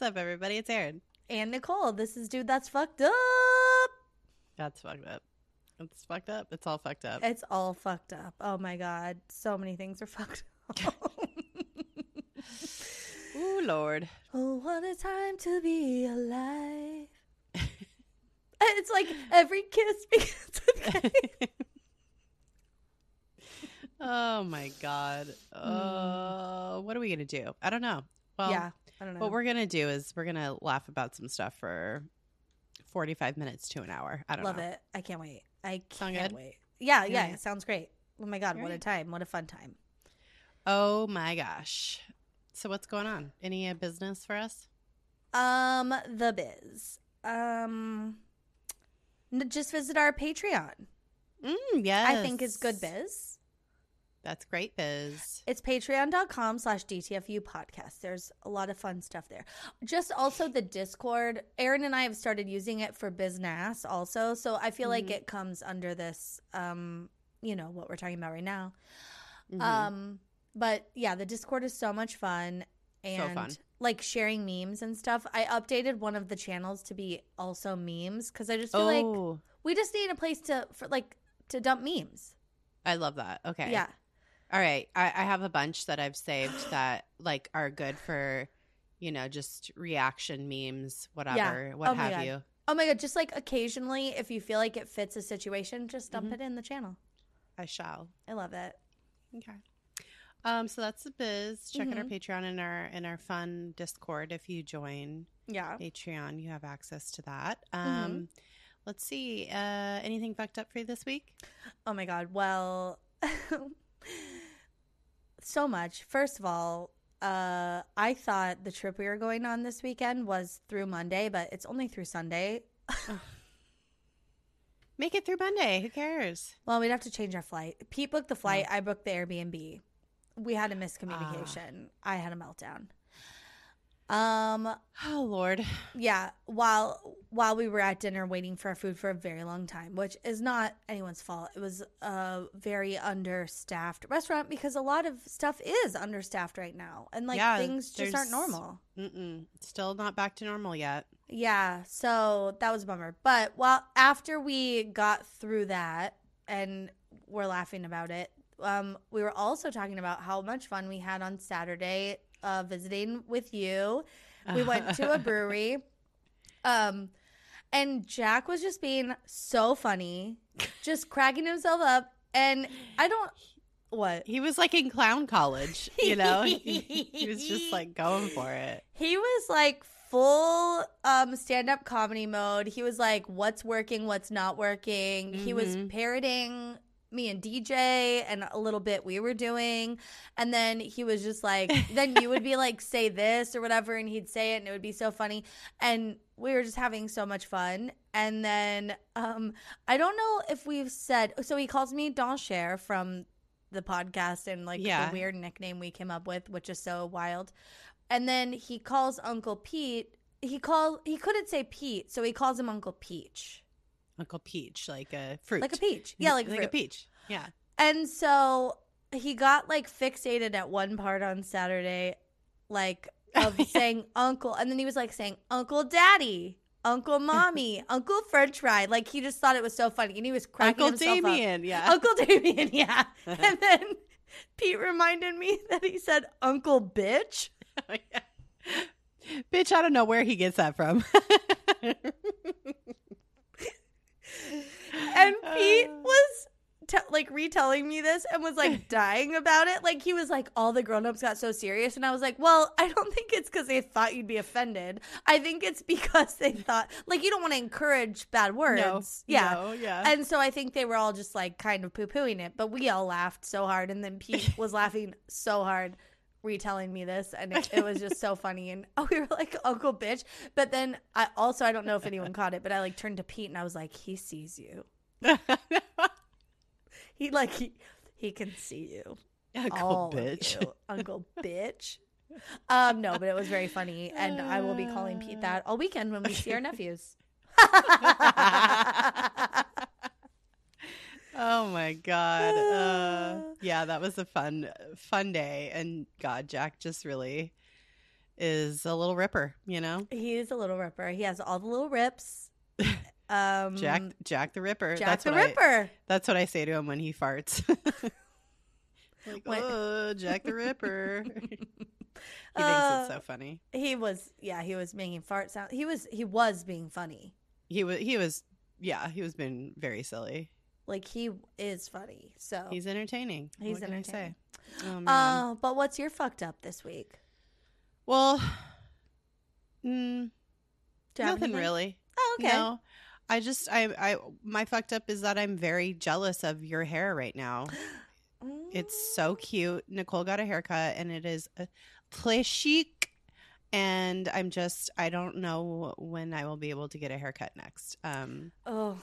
What's up, everybody? It's Aaron. And Nicole. This is Dude That's Fucked Up. That's fucked up. It's fucked up. It's all fucked up. It's all fucked up. Oh my God. So many things are fucked up. Ooh, Lord. oh, what a time to be alive. it's like every kiss begins with oh, my God. Uh, what are we going to do? I don't know. Well, yeah. I don't know. what we're going to do is we're going to laugh about some stuff for 45 minutes to an hour. I don't Love know. it. I can't wait. I can't wait. Yeah, Yeah. yeah, It sounds great. Oh my God. What a time. What a fun time. Oh, my gosh. So, what's going on? Any uh, business for us? Um, the biz. Um, just visit our Patreon. Mm, yes. I think it's good biz. That's great biz. It's patreon.com slash DTFU podcast. There's a lot of fun stuff there. Just also the Discord. Aaron and I have started using it for business also. So I feel like Mhm. it comes under this, um, you know, what we're talking about right now. Mhm. Um, but yeah, the Discord is so much fun. And fun. like sharing memes and stuff. I updated one of the channels to be also memes because I just feel like oh, we just need a place to, for like, to dump memes. I love that. Okay. Yeah. All right. I, I have a bunch that I've saved that like are good for, you know, just reaction memes, whatever, what Oh have you. Oh my god, just like occasionally if you feel like it fits a situation, just dump Mhm. it in the channel. I shall. I love it. Okay. Um, so that's the biz. Check out our Mhm. Patreon and our and our fun Discord. If you join Yeah. Patreon, you have access to that. Mm-hmm. Um, let's see. Uh, anything fucked up for you this week? Oh my god. Well, so much. First of all, uh I thought the trip we were going on this weekend was through Monday, but it's only through Sunday. Make it through Monday. Who cares? Well, we'd have to change our flight. Pete booked the flight, I booked the Airbnb. We had a miscommunication. I had a meltdown. Um Oh Lord. yeah while while we were at dinner waiting for our food for a very long time which is not anyone's fault it was a very understaffed restaurant because a lot of stuff is understaffed right now and like Yeah, things just aren't normal Mm-mm. Still not back to normal yet. yeah so that was a bummer but while after we got through that and we're laughing about it um we were also talking about how much fun we had on saturday uh visiting with you we went to a brewery um and jack was just being so funny just cracking himself up and i don't what He was like in clown college, you know. he, he was just like going for it. he was like full um stand-up comedy mode he was like what's working what's not working he was Mhm. parroting me and dj and a little bit we were doing. And then he was just like then you would be like say this or whatever and he'd say it and it would be so funny. And we were just having so much fun. And then um i don't know if we've said so he calls me Don Doncher from the podcast and like Yeah. the weird nickname we came up with which is so wild. And then he calls uncle pete. He called he couldn't say pete so he calls him uncle peach Uncle Peach, like a fruit, like a peach yeah like, like fruit. a peach. Yeah. And so he got like fixated at one part on Saturday, like oh, of saying uncle, and then he was like saying uncle daddy, uncle mommy, uncle French fry. Like he just thought it was so funny, and he was cracking Uncle himself up. Damien. Yeah. Uncle Damien, yeah. Uh-huh. and then Pete reminded me that he said uncle bitch. Oh, yeah. Bitch, I don't know where he gets that from. And Pete Uh. was like retelling me this and was like dying about it. Like he was like, all the grown-ups got so serious, and I was like, well, I don't think it's because they thought you'd be offended. I think it's because they thought like you don't want to encourage bad words. no. yeah. No, yeah. And so I think they were all just like kind of poo pooing it, but we all laughed so hard. And then Pete was laughing so hard retelling me this. And it, it was just so funny. And oh, we were like, Uncle Bitch. But then I also, I don't know if anyone caught it, but I like turned to Pete and I was like, he sees you. He like, he, he can see you. Uncle all bitch. you, Uncle Bitch. Um, no, but it was very funny. And I will be calling Pete that all weekend when we see our nephews. Oh my god. Uh, yeah, that was a fun fun day and god, Jack just really is a little ripper, you know? He's a little ripper. He has all the little rips. Um, Jack Jack the Ripper. Jack that's the what I, Ripper. that's what I say to him when he farts. like, When- oh, Jack the Ripper. he thinks Uh, it's so funny. He was, yeah, he was making fart sound. He was, he was being funny. He was he was yeah, he was being very silly. Like he is funny. So, He's entertaining. He's what can I say? entertaining. Oh uh, but what's your fucked up this week? well, mm, Do you have nothing really. Oh, okay. No. I just I I my fucked up is that I'm very jealous of your hair right now. It's so cute. Nicole got a haircut and it is a très chic. And I'm just I don't know when I will be able to get a haircut next. Um Oh,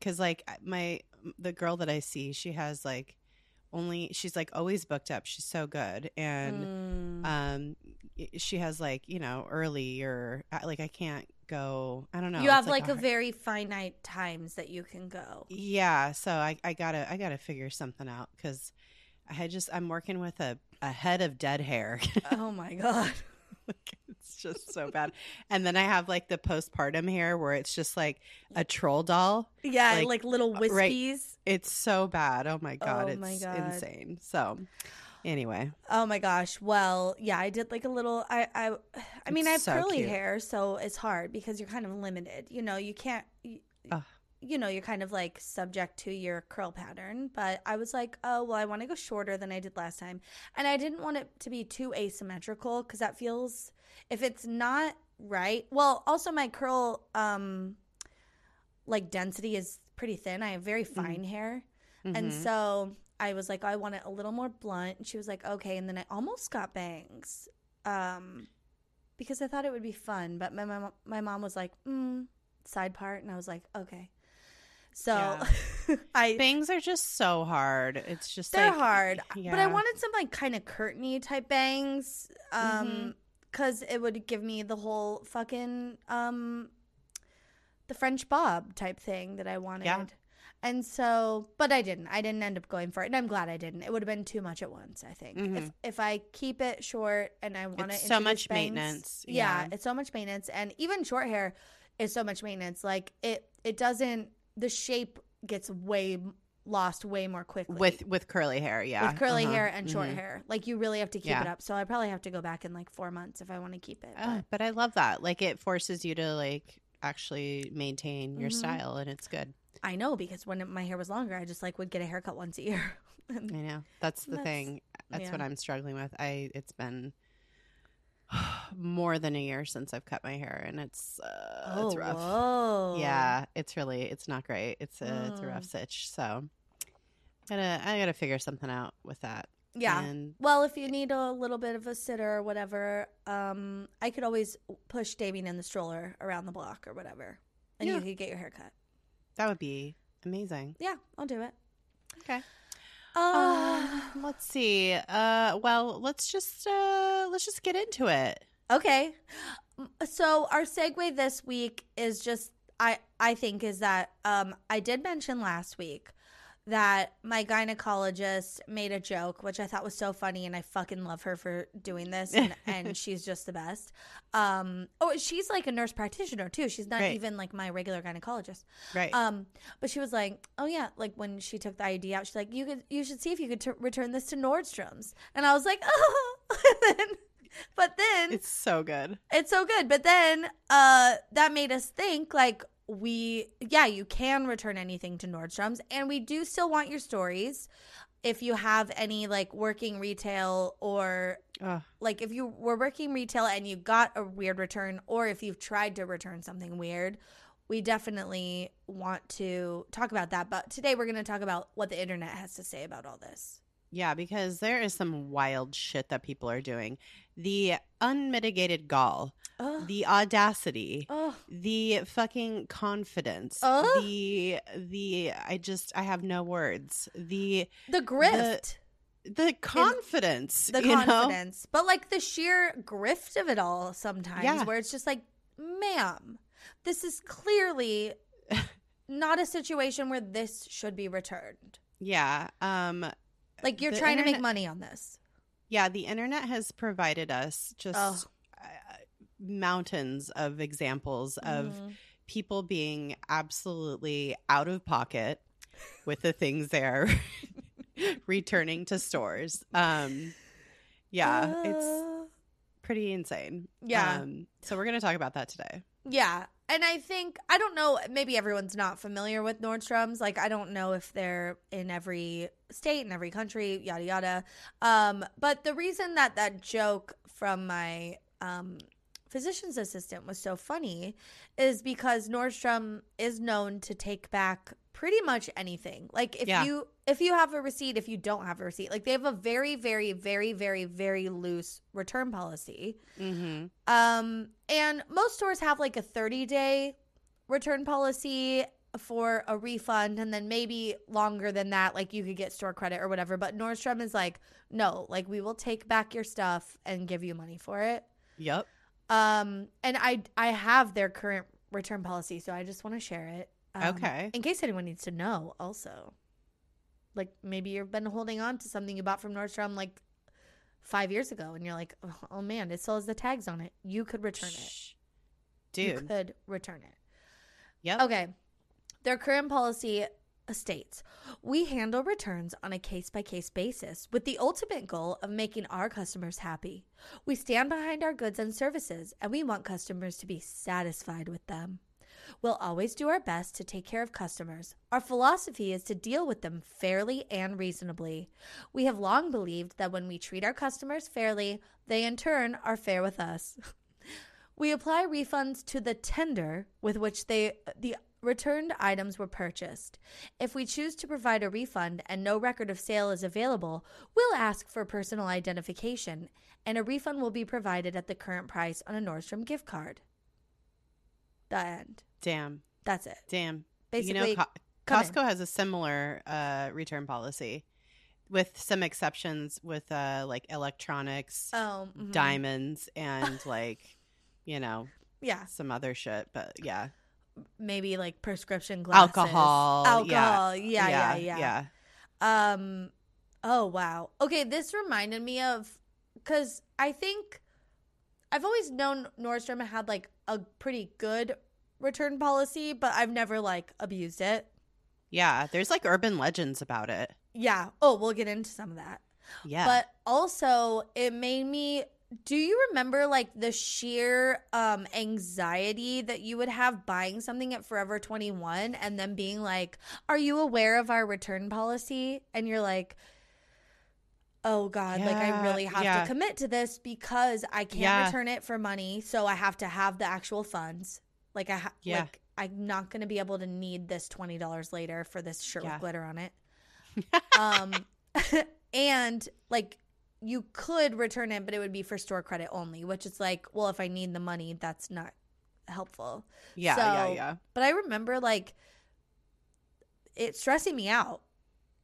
cuz like my the girl that I see, she has like only she's like always booked up. She's so good and mm. um she has like, you know, early or uh, like I can't go. I don't know. you have like, a hard- very finite times that you can go. yeah, so I, I gotta I gotta figure something out because I just I'm working with a, a head of dead hair. oh my god. Like, it's just so bad. And then I have like the postpartum hair where it's just like a troll doll. Yeah, like, Like, little uh, right. wispies. It's so bad. Oh my god, Oh it's my God. insane. So anyway, Oh my gosh. Well, yeah, I did like a little I I I mean, It's I have so curly cute. hair, so it's hard because you're kind of limited. You know, you can't you. You know, you're kind of like subject to your curl pattern, but I was like, "Oh, well, I want to go shorter than I did last time." And I didn't want it to be too asymmetrical cuz that feels if it's not right. Well, also my curl um like density is pretty thin. I have very fine hair. And Mhm. so I was like, I want it a little more blunt. And she was like, okay. And then I almost got bangs um, because I thought it would be fun. But my, my, my mom was like, mm, side part. And I was like, okay. So I. bangs are just so hard. It's just They're like, hard, but I wanted some like kind of curtainy type bangs, um, because it would give me the whole fucking um, the French bob type thing that I wanted. Yeah. And so, but I didn't. I didn't end up going for it, and I'm glad I didn't. It would have been too much at once. I think if Mhm. if I keep it short and I want it to, so much maintenance, Yeah, yeah. it's so much maintenance, and even short hair is so much maintenance. Like it, it doesn't. The shape gets way lost way more quickly with with curly hair. Yeah, with curly Uh-huh. hair and short Mhm. hair. Like you really have to keep Yeah. it up. So I probably have to go back in like four months if I want to keep it. Oh, But but I love that. Like it forces you to like actually maintain your Mhm. style, and it's good. I know because when my hair was longer, I just like would get a haircut once a year. I know that's the That's- thing. That's what. I'm struggling with. I it's been more than a year since I've cut my hair, and it's uh, oh, it's rough. whoa. Yeah, it's really it's not great. It's a it's a rough sitch. So gotta I gotta figure something out with that. Yeah. and Well, if you need a little bit of a sitter or whatever, um, I could always push Damien in the stroller around the block or whatever, and Yeah. you could get your hair cut. that would be amazing. Yeah, I'll do it. Okay. Uh, let's see. Uh, well, let's just uh, let's just get into it. Okay. So our segue this week is just I I think is that um I did mention last week that my gynecologist made a joke which I thought was so funny and I fucking love her for doing this and, and she's just the best. Um oh she's like a nurse practitioner too. She's not Right. even like my regular gynecologist. Right. Um, but she was like, "Oh yeah," like when she took the IUD out, she's like, "You could, you should see if you could t- return this to Nordstrom's." And I was like, "Oh," And then- but then it's so good. it's so good. But then uh that made us think like we yeah, you can return anything to Nordstrom's and we do still want your stories. If you have any like working retail or Oh, like if you were working retail and you got a weird return or if you've tried to return something weird, we definitely want to talk about that. But today we're going to talk about what the internet has to say about all this. Yeah, because there is some wild shit that people are doing. The unmitigated gall, Oh, the audacity, oh, the fucking confidence, Oh. the the I just I have no words. The the grift. the confidence, the you know? confidence, but like the sheer grift of it all sometimes, Yeah. where it's just like, ma'am, this is clearly not a situation where this should be returned. Yeah. Um Like you're trying to make money on this. yeah, the internet has provided us just Oh. mountains of examples of Mhm. people being absolutely out of pocket with the things they're returning to stores. Um, yeah, it's Uh, pretty insane. yeah. Um, so we're going to talk about that today. Yeah. And I think, I don't know, maybe everyone's not familiar with Nordstrom's. Like, I don't know if they're in every state, in every country, yada, yada. Um, but the reason that that joke from my um, physician's assistant was so funny is because Nordstrom is known to take back pretty much anything. Like, if Yeah. you. If you have a receipt, if you don't have a receipt, like they have a very, very, very, very, very loose return policy. Mm-hmm. Um, and most stores have like a 30 day return policy for a refund, and then maybe longer than that, like you could get store credit or whatever. But Nordstrom is like, no, like we will take back your stuff and give you money for it. Yep. Um, and I I have their current return policy, so I just want to share it. Um, Okay. In case anyone needs to know, also. Like maybe you've been holding on to something you bought from Nordstrom like five years ago, and you're like, oh, oh man, it still has the tags on it. You could return it. Shh. You Dude. could return it. Yep. Okay. Their current policy states we handle returns on a case by case basis with the ultimate goal of making our customers happy. We stand behind our goods and services and we want customers to be satisfied with them. We'll always do our best to take care of customers. Our philosophy is to deal with them fairly and reasonably. We have long believed that when we treat our customers fairly, they in turn are fair with us. We apply refunds to the tender with which they the returned items were purchased. If we choose to provide a refund and no record of sale is available, we'll ask for personal identification and a refund will be provided at the current price on a Nordstrom gift card. The end. Damn. That's it. Damn. Basically, you know, Co- come in. Costco has a similar uh, return policy with some exceptions with uh, like electronics, oh, mhm. diamonds, and like, you know, Yeah, some other shit. But yeah. maybe like prescription glasses, Alcohol, yeah. alcohol. Yeah, yeah, yeah. Yeah. Um oh wow. Okay, this reminded me of cuz I think I've always known Nordstrom had like a pretty good return policy, but I've never like abused it. Yeah. There's like urban legends about it. Yeah. Oh, we'll get into some of that. Yeah. But also, it made me do you remember like the sheer um anxiety that you would have buying something at Forever 21 and then being like, "Are you aware of our return policy?" and you're like, "Oh god, like I really have yeah. to commit to this because I can't Yeah. return it for money, so I have to have the actual funds." Like I ha- Yeah. like I'm not going to be able to need this $20 later for this shirt Yeah. with glitter on it um and like you could return it but it would be for store credit only which is like well if i need the money that's not helpful yeah. yeah. so- Yeah. but i remember like it stressing me out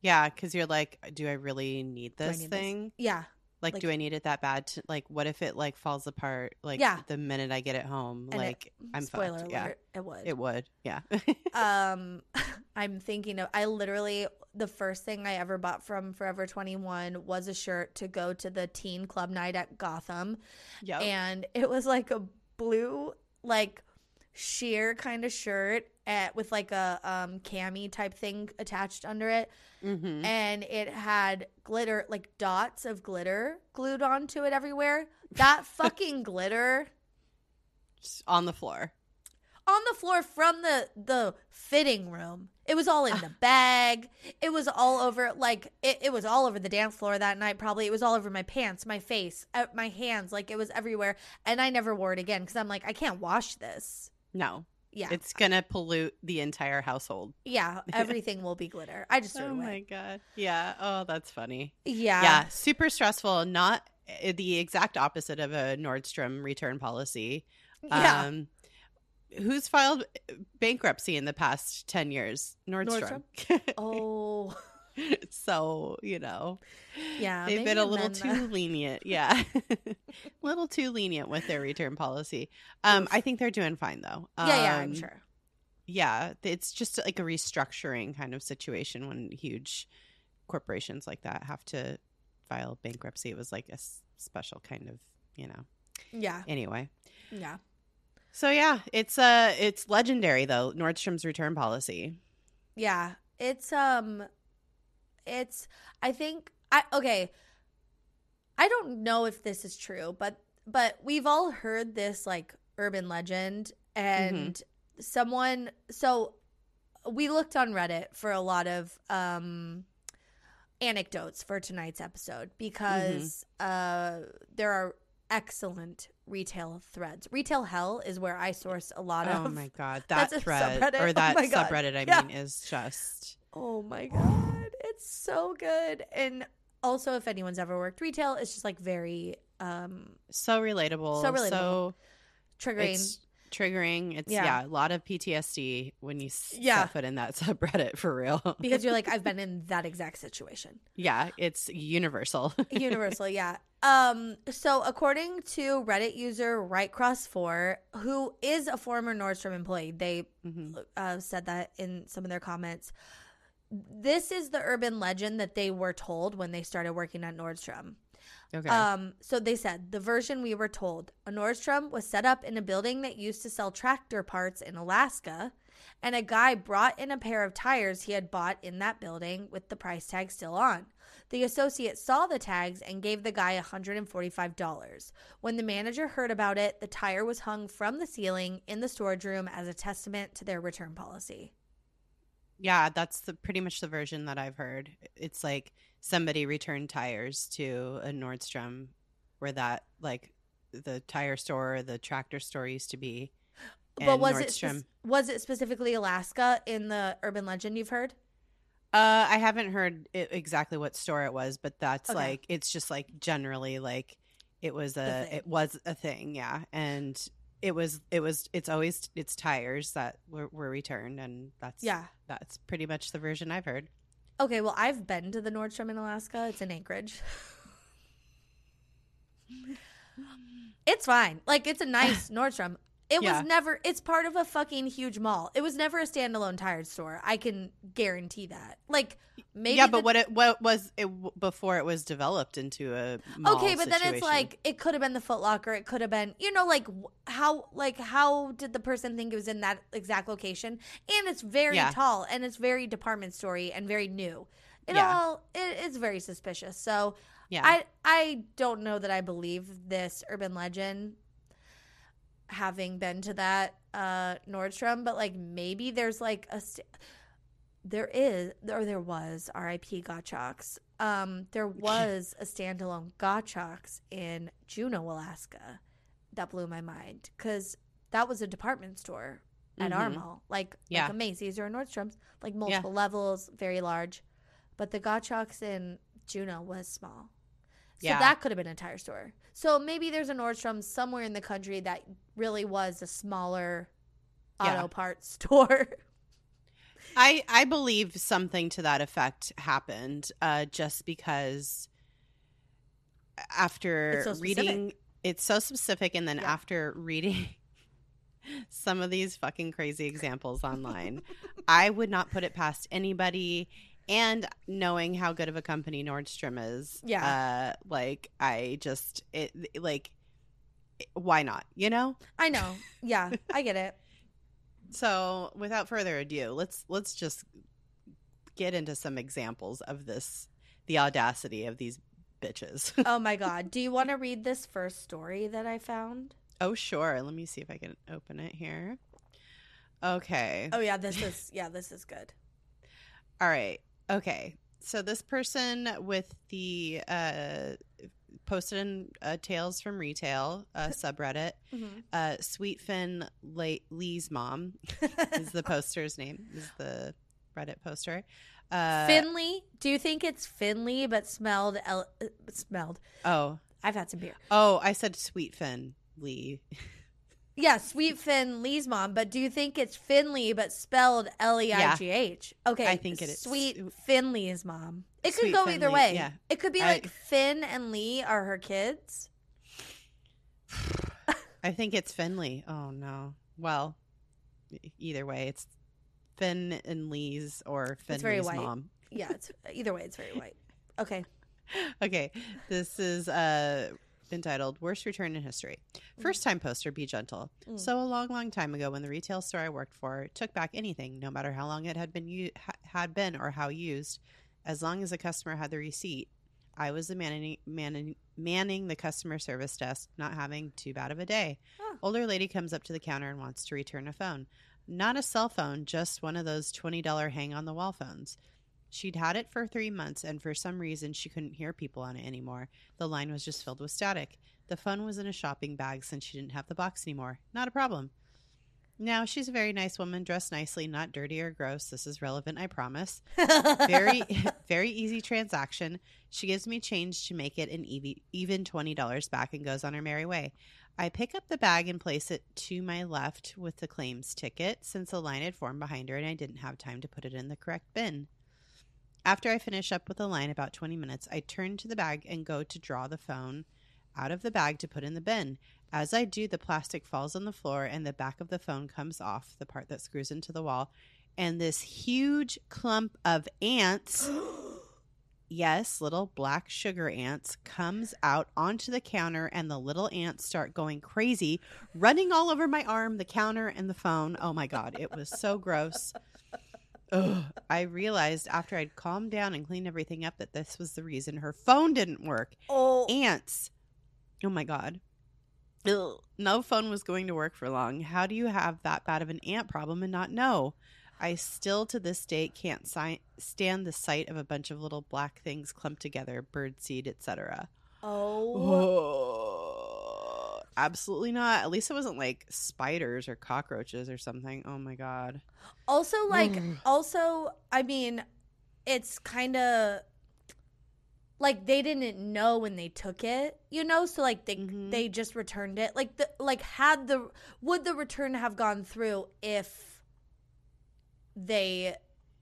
Yeah. Because you're like, do I really need this need this? thing? yeah Like, Like- do I need it that bad? To, like, what if it like falls apart? Like, Yeah. the minute I get it home, And it- like, I'm spoiler fucked. alert Yeah. it would It would. Yeah. um i'm thinking of i literally the first thing i ever bought from forever 21 was a shirt to go to the teen club night at gotham yep. and it was like a blue like sheer kind of shirt at, with like a um cami type thing attached under it. Mm-hmm. and it had glitter like dots of glitter glued onto it everywhere. That fucking glitter on the floor. on the floor from the the fitting room. It was all in the bag. It was all over like it, it was all over the dance floor that night probably. It was all over my pants my face my hands like it was everywhere. And i never wore it again because i'm like i can't wash this. No, yeah it's gonna pollute the entire household. Yeah, everything will be glitter. I just threw it Oh my god. Yeah. Oh, that's funny. Yeah. yeah, super stressful. Not uh, the exact opposite of a Nordstrom return policy. Yeah. Um, who's filed bankruptcy in the past 10 years? Nordstrom. oh, so, you know, yeah. they've been a little too that. lenient. Yeah. a little too lenient with their return policy. Um, Oof. I think they're doing fine though. Yeah, yeah, I'm Um, sure. Yeah. It's just like a restructuring kind of situation when huge corporations like that have to file bankruptcy. It was like a s- special kind of, you know, Yeah. Anyway, Yeah. so yeah, it's uh it's legendary though Nordstrom's return policy. Yeah. It's um it's I think I okay. I don't know if this is true, but but we've all heard this like urban legend and someone so we looked on Reddit for a lot of um anecdotes for tonight's episode because uh there are excellent retail threads. Retail hell is where I source a lot of Oh my god, that thread or Oh that God. subreddit I Yeah. mean is just Oh my god, it's so good. And also, if anyone's ever worked retail, it's just like very um so relatable, So relatable. so triggering. it's triggering. It's Yeah. yeah. a lot of PTSD when you Yeah. set foot in that subreddit for real. because you're like, I've been in that exact situation. yeah, it's universal. Universal, yeah. Um, so according to Reddit user RightCross4, who is a former Nordstrom employee, they Mhm. uh, said that in some of their comments. This is the urban legend that they were told when they started working at Nordstrom. Okay. Um, so they said the version we were told a Nordstrom was set up in a building that used to sell tractor parts in Alaska, and a guy brought in a pair of tires he had bought in that building with the price tag still on. The associate saw the tags and gave the guy $145. When the manager heard about it, the tire was hung from the ceiling in the storage room as a testament to their return policy. Yeah, that's the pretty much the version that I've heard. It's like somebody returned tires to a Nordstrom where that like the tire store or the tractor store used to be. but was it Nordstrom- spec- was it specifically Alaska in the urban legend you've heard? Uh, I haven't heard i exactly what store it was, but that's Okay. like it's just like generally like it was a it was a thing, yeah, and it was it was it's always it's tires that were, were returned, and that's Yeah. that's pretty much the version I've heard. Okay, well, I've been to the Nordstrom in Alaska. It's in Anchorage. it's fine. Like, it's a nice Nordstrom. It Yeah. was never, it's part of a fucking huge mall. It was never a standalone tire store. I can guarantee that. Like, maybe. yeah, but the- what it what was it before it was developed into a mall Okay, but then it's like it could have been the Foot Locker. It could have been, you know, like how, like how did the person think it was in that exact location? And it's very Yeah. tall, and it's very department story and very new. It Yeah. all it, it's very suspicious. So yeah, I I don't know that I believe this urban legend having been to that uh Nordstrom, but like maybe there's like a st- there is or there was R.I.P. Gottschalks. Um, there was a standalone Gottschalks in Juneau, Alaska. That blew my mind because that was a department store at our Mhm. mall, like Yeah. like a Macy's or a Nordstrom's, like multiple levels, very large. But the Gottschalks in Juneau was small. So Yeah. that could have been a tire store. So maybe there's a Nordstrom somewhere in the country that really was a smaller Yeah. auto parts store. I I believe something to that effect happened uh, just because after It's so reading it's so specific and then Yeah. after reading some of these fucking crazy examples online I would not put it past anybody and knowing how good of a company Nordstrom is Yeah. uh like I just it like why not you know I know. Yeah, I get it. so, without further ado, let's let's just get into some examples of this the audacity of these bitches. Oh my god. Do you want to read this first story that I found? oh, sure. Let me see if I can open it here. Okay. Oh yeah, this is yeah, this is good. All right. Okay. So this person with the uh posted in uh, Tales from Retail uh, subreddit, uh Sweet Finn Le- Lee's mom is the poster's name. Is the Reddit poster. Uh Finley? Do you think it's Finley but smelled el- uh, smelled? Oh, I've had some beer. Oh, I said Sweet Finn Lee. Yeah, Sweet Finn Lee's mom, but do you think it's Finley but spelled L E I G H? Okay, I think it is. Sweet Finley's mom. It could Sweet go Finley, either way. yeah. It could be I- like Finn and Lee are her kids. I think it's Finley. Oh no. Well, either way, it's Finn and Lee's or Finley's white. mom. Yeah, it's either way, it's very white. Okay. Okay, this is uh entitled Worst Return in History. First time poster, be gentle. Mm. So, a long, long time ago, when the retail store I worked for took back anything, no matter how long it had been, u- had been or how used, as long as the customer had the receipt, I was the manning, manning, manning the customer service desk, not having too bad of a day. Oh. Older lady comes up to the counter and wants to return a phone. Not a cell phone, just one of those $20 hang on the wall phones. She'd had it for three months, and for some reason, she couldn't hear people on it anymore. The line was just filled with static. The phone was in a shopping bag since she didn't have the box anymore. Not a problem. Now, she's a very nice woman, dressed nicely, not dirty or gross. This is relevant, I promise. Very, very easy transaction. She gives me change to make it an even $20 back and goes on her merry way. I pick up the bag and place it to my left with the claims ticket since a line had formed behind her and I didn't have time to put it in the correct bin. After I finish up with the line about 20 minutes, I turn to the bag and go to draw the phone out of the bag to put in the bin. As I do, the plastic falls on the floor and the back of the phone comes off, the part that screws into the wall, and this huge clump of ants yes, little black sugar ants comes out onto the counter and the little ants start going crazy, running all over my arm, the counter and the phone. Oh my god, it was so gross. Ugh. I realized after I'd calmed down and cleaned everything up that this was the reason her phone didn't work. oh, Ants. Oh my god. Ugh. No phone was going to work for long. How do you have that bad of an ant problem and not know? I still to this day can't si- stand the sight of a bunch of little black things clumped together, birdseed, etc. oh. Oh, absolutely not. At least it wasn't like spiders or cockroaches or something. Oh my god. Also, like, Mm. also, I mean, it's kind of like they didn't know when they took it, you know. So like they Mhm. they just returned it. Like the like had the would the return have gone through if they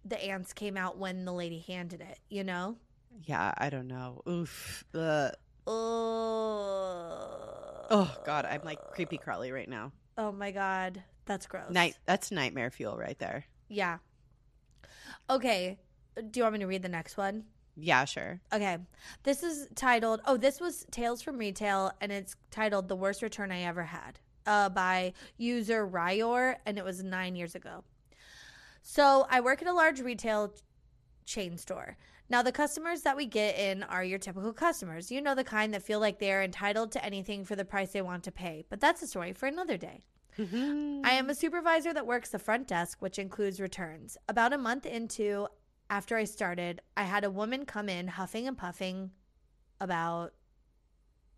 the ants came out when the lady handed it, you know? Yeah, I don't know. Oof. Ugh. Oh, Oh god, I'm like creepy crawly right now. Oh my god, that's gross. Night. That's nightmare fuel right there. Yeah. Okay. Do you want me to read the next one? Yeah, sure. Okay. This is titled, oh, this was Tales from Retail, and it's titled The Worst Return I Ever Had uh, by user Ryor, and it was nine years ago. So I work at a large retail chain store. Now, the customers that we get in are your typical customers. You know, the kind that feel like they are entitled to anything for the price they want to pay. But that's a story for another day. I am a supervisor that works the front desk, which includes returns. About a month into after I started, I had a woman come in huffing and puffing about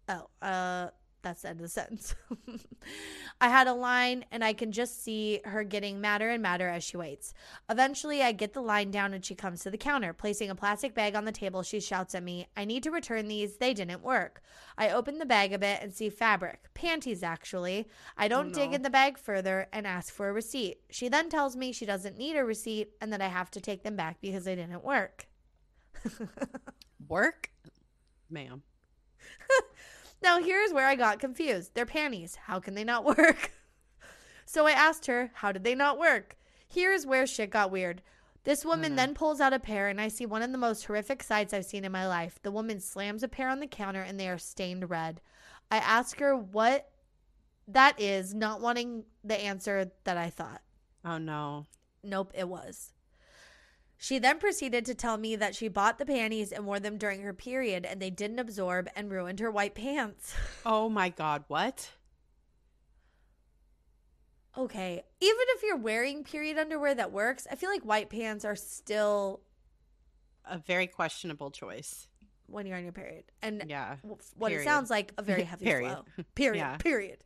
oh, uh that's the end of the sentence. I had a line and I can just see her getting madder and madder as she waits. Eventually, I get the line down and she comes to the counter. Placing a plastic bag on the table, she shouts at me, I need to return these. They didn't work. I open the bag a bit and see fabric. Panties, actually. I don't dig oh, in the bag further and ask for a receipt. She then tells me she doesn't need a receipt and that I have to take them back because they didn't work. Work? Ma'am. Now, here's where I got confused. They're panties. How can they not work? so I asked her, How did they not work? Here's where shit got weird. This woman no. then pulls out a pair, and I see one of the most horrific sights I've seen in my life. The woman slams a pair on the counter, and they are stained red. I ask her what that is, not wanting the answer that I thought. Oh no. Nope, it was. She then proceeded to tell me that she bought the panties and wore them during her period, and they didn't absorb and ruined her white pants. Oh my god, what? Okay. Even if you're wearing period underwear that works, I feel like white pants are still A very questionable choice. when you're on your period. And Yeah. what Period. it sounds like a very heavy Period. flow. Period. Yeah. Period.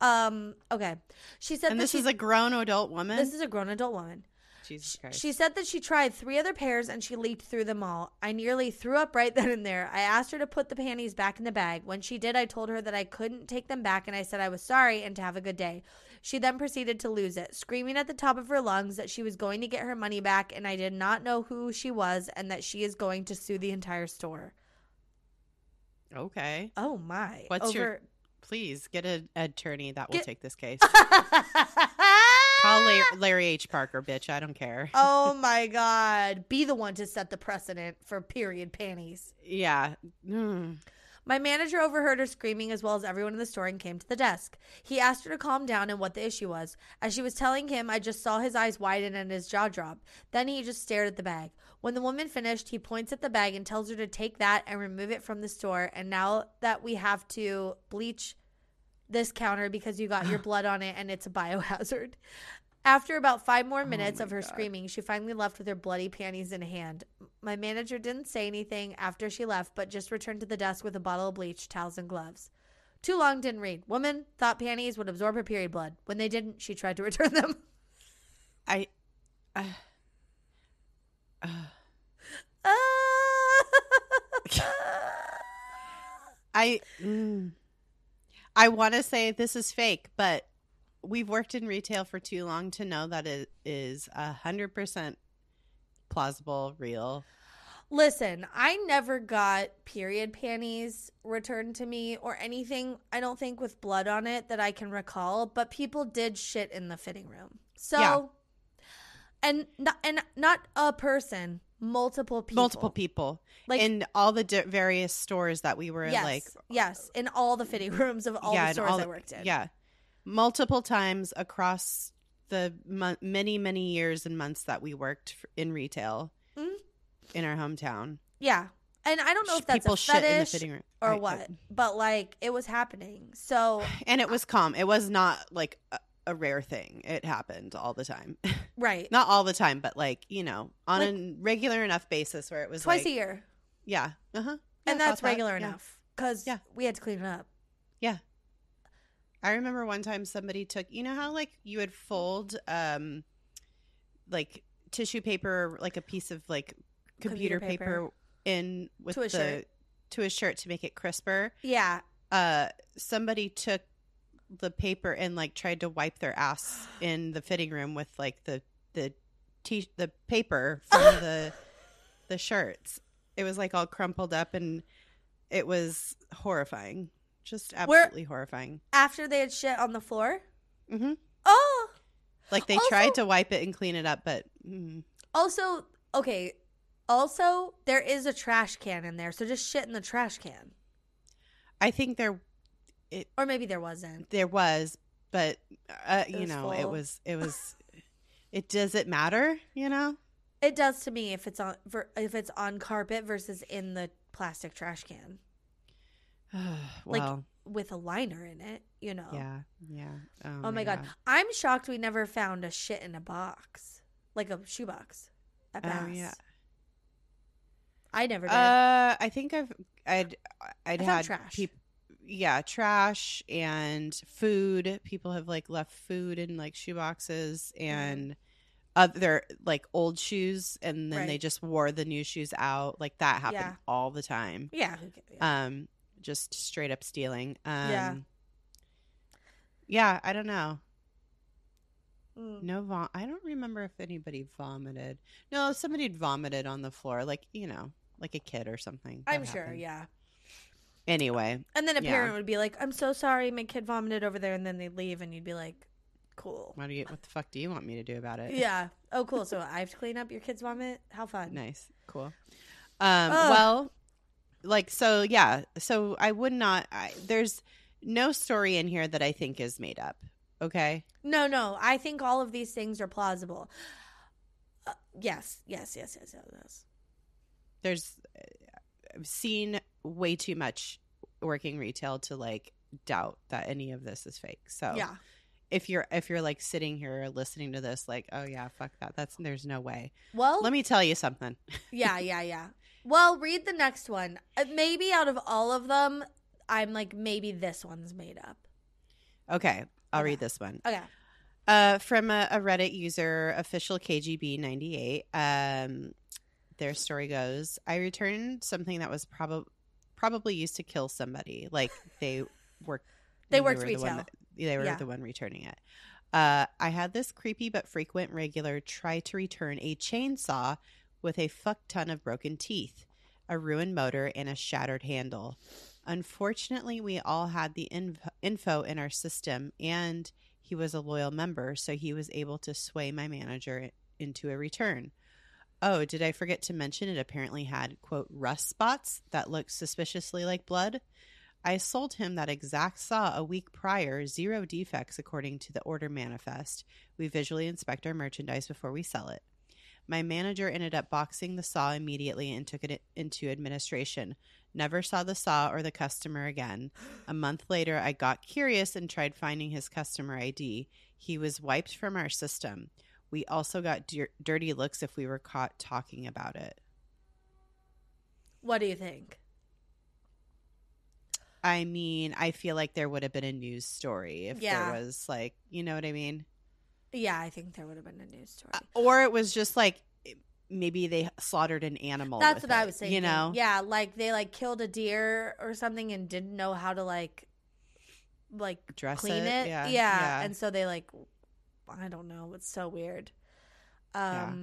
Um, okay. She said And this she, is a grown adult woman? this is a grown adult woman. Jesus Christ. She said that she tried three other pairs and she leaked through them all. I nearly threw up right then and there. I asked her to put the panties back in the bag. When she did, I told her that I couldn't take them back and I said I was sorry and to have a good day. She then proceeded to lose it, screaming at the top of her lungs that she was going to get her money back and I did not know who she was and that she is going to sue the entire store. okay. Oh my. What's your- Please get an attorney that will Get- take this case. Call Larry, Larry H. Parker, bitch. I don't care. oh my god. Be the one to set the precedent for period panties. Yeah. Mm. My manager overheard her screaming as well as everyone in the store and came to the desk. He asked her to calm down and what the issue was. As she was telling him, I just saw his eyes widen and his jaw drop. Then he just stared at the bag. When the woman finished, he points at the bag and tells her to take that and remove it from the store. And now that we have to bleach this counter because you got your blood on it and it's a biohazard. After about five more minutes my of her God. screaming, she finally left with her bloody panties in hand. My manager didn't say anything after she left, but just returned to the desk with a bottle of bleach, towels, and gloves. Too long didn't read. Woman thought panties would absorb her period blood. When they didn't, she tried to return them. I. Uh, uh, I. Mm, I want to say this is fake, but we've worked in retail for too long to know that it is a hundred percent plausible, real. Listen, I never got period panties returned to me or anything, I don't think, with blood on it that I can recall, but people did shit in the fitting room. So, Yeah. and, not, and not a person, multiple people. Multiple people, Like- in all the di- various stores that we were Yes, like. yes, in all the fitting rooms of all the stores I the- worked in. Yeah, multiple times across the mon- many many years and months that we worked in retail Mhm. in our hometown. Yeah. And I don't know if that's people a shit in the fitting room or I- I- what, but like it was happening. So, and it was calm. It was not like a, rare thing. It happened all the time. right. not all the time, but like you know, on Like- a regular enough basis where it was Twice like, a year. Yeah, uh huh. and that's regular enough because Yeah. we had to clean it up. Yeah. I remember one time somebody took, you know how like you would fold um like tissue paper like a piece of like computer, Computer paper. paper. in with To a the shirt. to a shirt to make it crisper. Yeah. Uh somebody took the paper and like tried to wipe their ass in the fitting room with like the the t- the paper from the the shirts. It was like all crumpled up and it was horrifying. Just Where- absolutely horrifying. After they had shit on the floor. hmm Oh. Like they Also- tried to wipe it and clean it up, but mm, Also, okay. Also, there is a trash can in there, so just shit in the trash can. I think there Or maybe there wasn't. there was, but uh, It you was know, it was it was. It does it matter? You know, It does to me if it's on if it's on carpet versus in the plastic trash can Like, well, with a liner in it. You know. yeah, yeah. Oh, my god. I'm shocked we never found a shit in a box, like a shoebox. At Oh, Bass. yeah. I never did. Uh, I think I've I'd I'd had trash. Yeah, trash and food. People have like left food in like shoe boxes Mm-hmm. and other like old shoes, and then they just wore the new shoes out. Like that happened Yeah. all the time. yeah. who ca- yeah. Um, just straight up stealing. Um, Yeah. Yeah, I don't know. Mm. No vom. I don't remember if anybody vomited. No, somebody vomited on the floor, like you know, like a kid or something. I'm That sure. happened. Yeah. Anyway, And then a Yeah. parent would be like, "I'm so sorry, my kid vomited over there," and then they'd leave, and you'd be like, "Cool." what do you? What the fuck do you want me to do about it? Yeah. Oh, cool. So I have to clean up your kid's vomit. How fun. Nice. Cool. Um, Ugh. well, like so, yeah. So I would not. I, there's no story in here that I think is made up. Okay. No, no. I think all of these things are plausible. Uh, yes. Yes. Yes. Yes. Yes. yes. there's I've seen way too much working retail to like doubt that any of this is fake. So Yeah. if you're if you're like sitting here listening to this like, oh yeah, fuck that. That's there's no way. Well, Let me tell you something. yeah, yeah, yeah. Well, read the next one. Uh, Maybe out of all of them, I'm like, maybe this one's made up. Okay, I'll Okay. read this one. Okay. Uh, from a, a Reddit user, official KGB98. Um, their story goes: I returned something that was probably probably used to kill somebody. Like they worked. They worked the retail. one that- they were Yeah. the one returning it. Uh, I had this creepy but frequent regular try to return a chainsaw with a fuck ton of broken teeth, a ruined motor, and a shattered handle. Unfortunately, we all had the inf- info in our system, and he was a loyal member, so he was able to sway my manager into a return. Oh, did I forget to mention it apparently had, quote, rust spots that looked suspiciously like blood? I sold him that exact saw a week prior, zero defects according to the order manifest. We visually inspect our merchandise before we sell it. My manager ended up boxing the saw immediately and took it into administration. Never saw the saw or the customer again. A month later, I got curious and tried finding his customer ID. He was wiped from our system. We also got dir- dirty looks if we were caught talking about it. What do you think? I mean, I feel like there would have been a news story if Yeah. there was like, you know what I mean? Yeah, I think there would have been a news story. Uh, Or it was just like maybe they slaughtered an animal. That's what I was saying. You know? Yeah, like they like killed a deer or something and didn't know how to like like Dress clean it. it. Yeah. Yeah. yeah. And so they like I don't know, it's so weird. Um Yeah.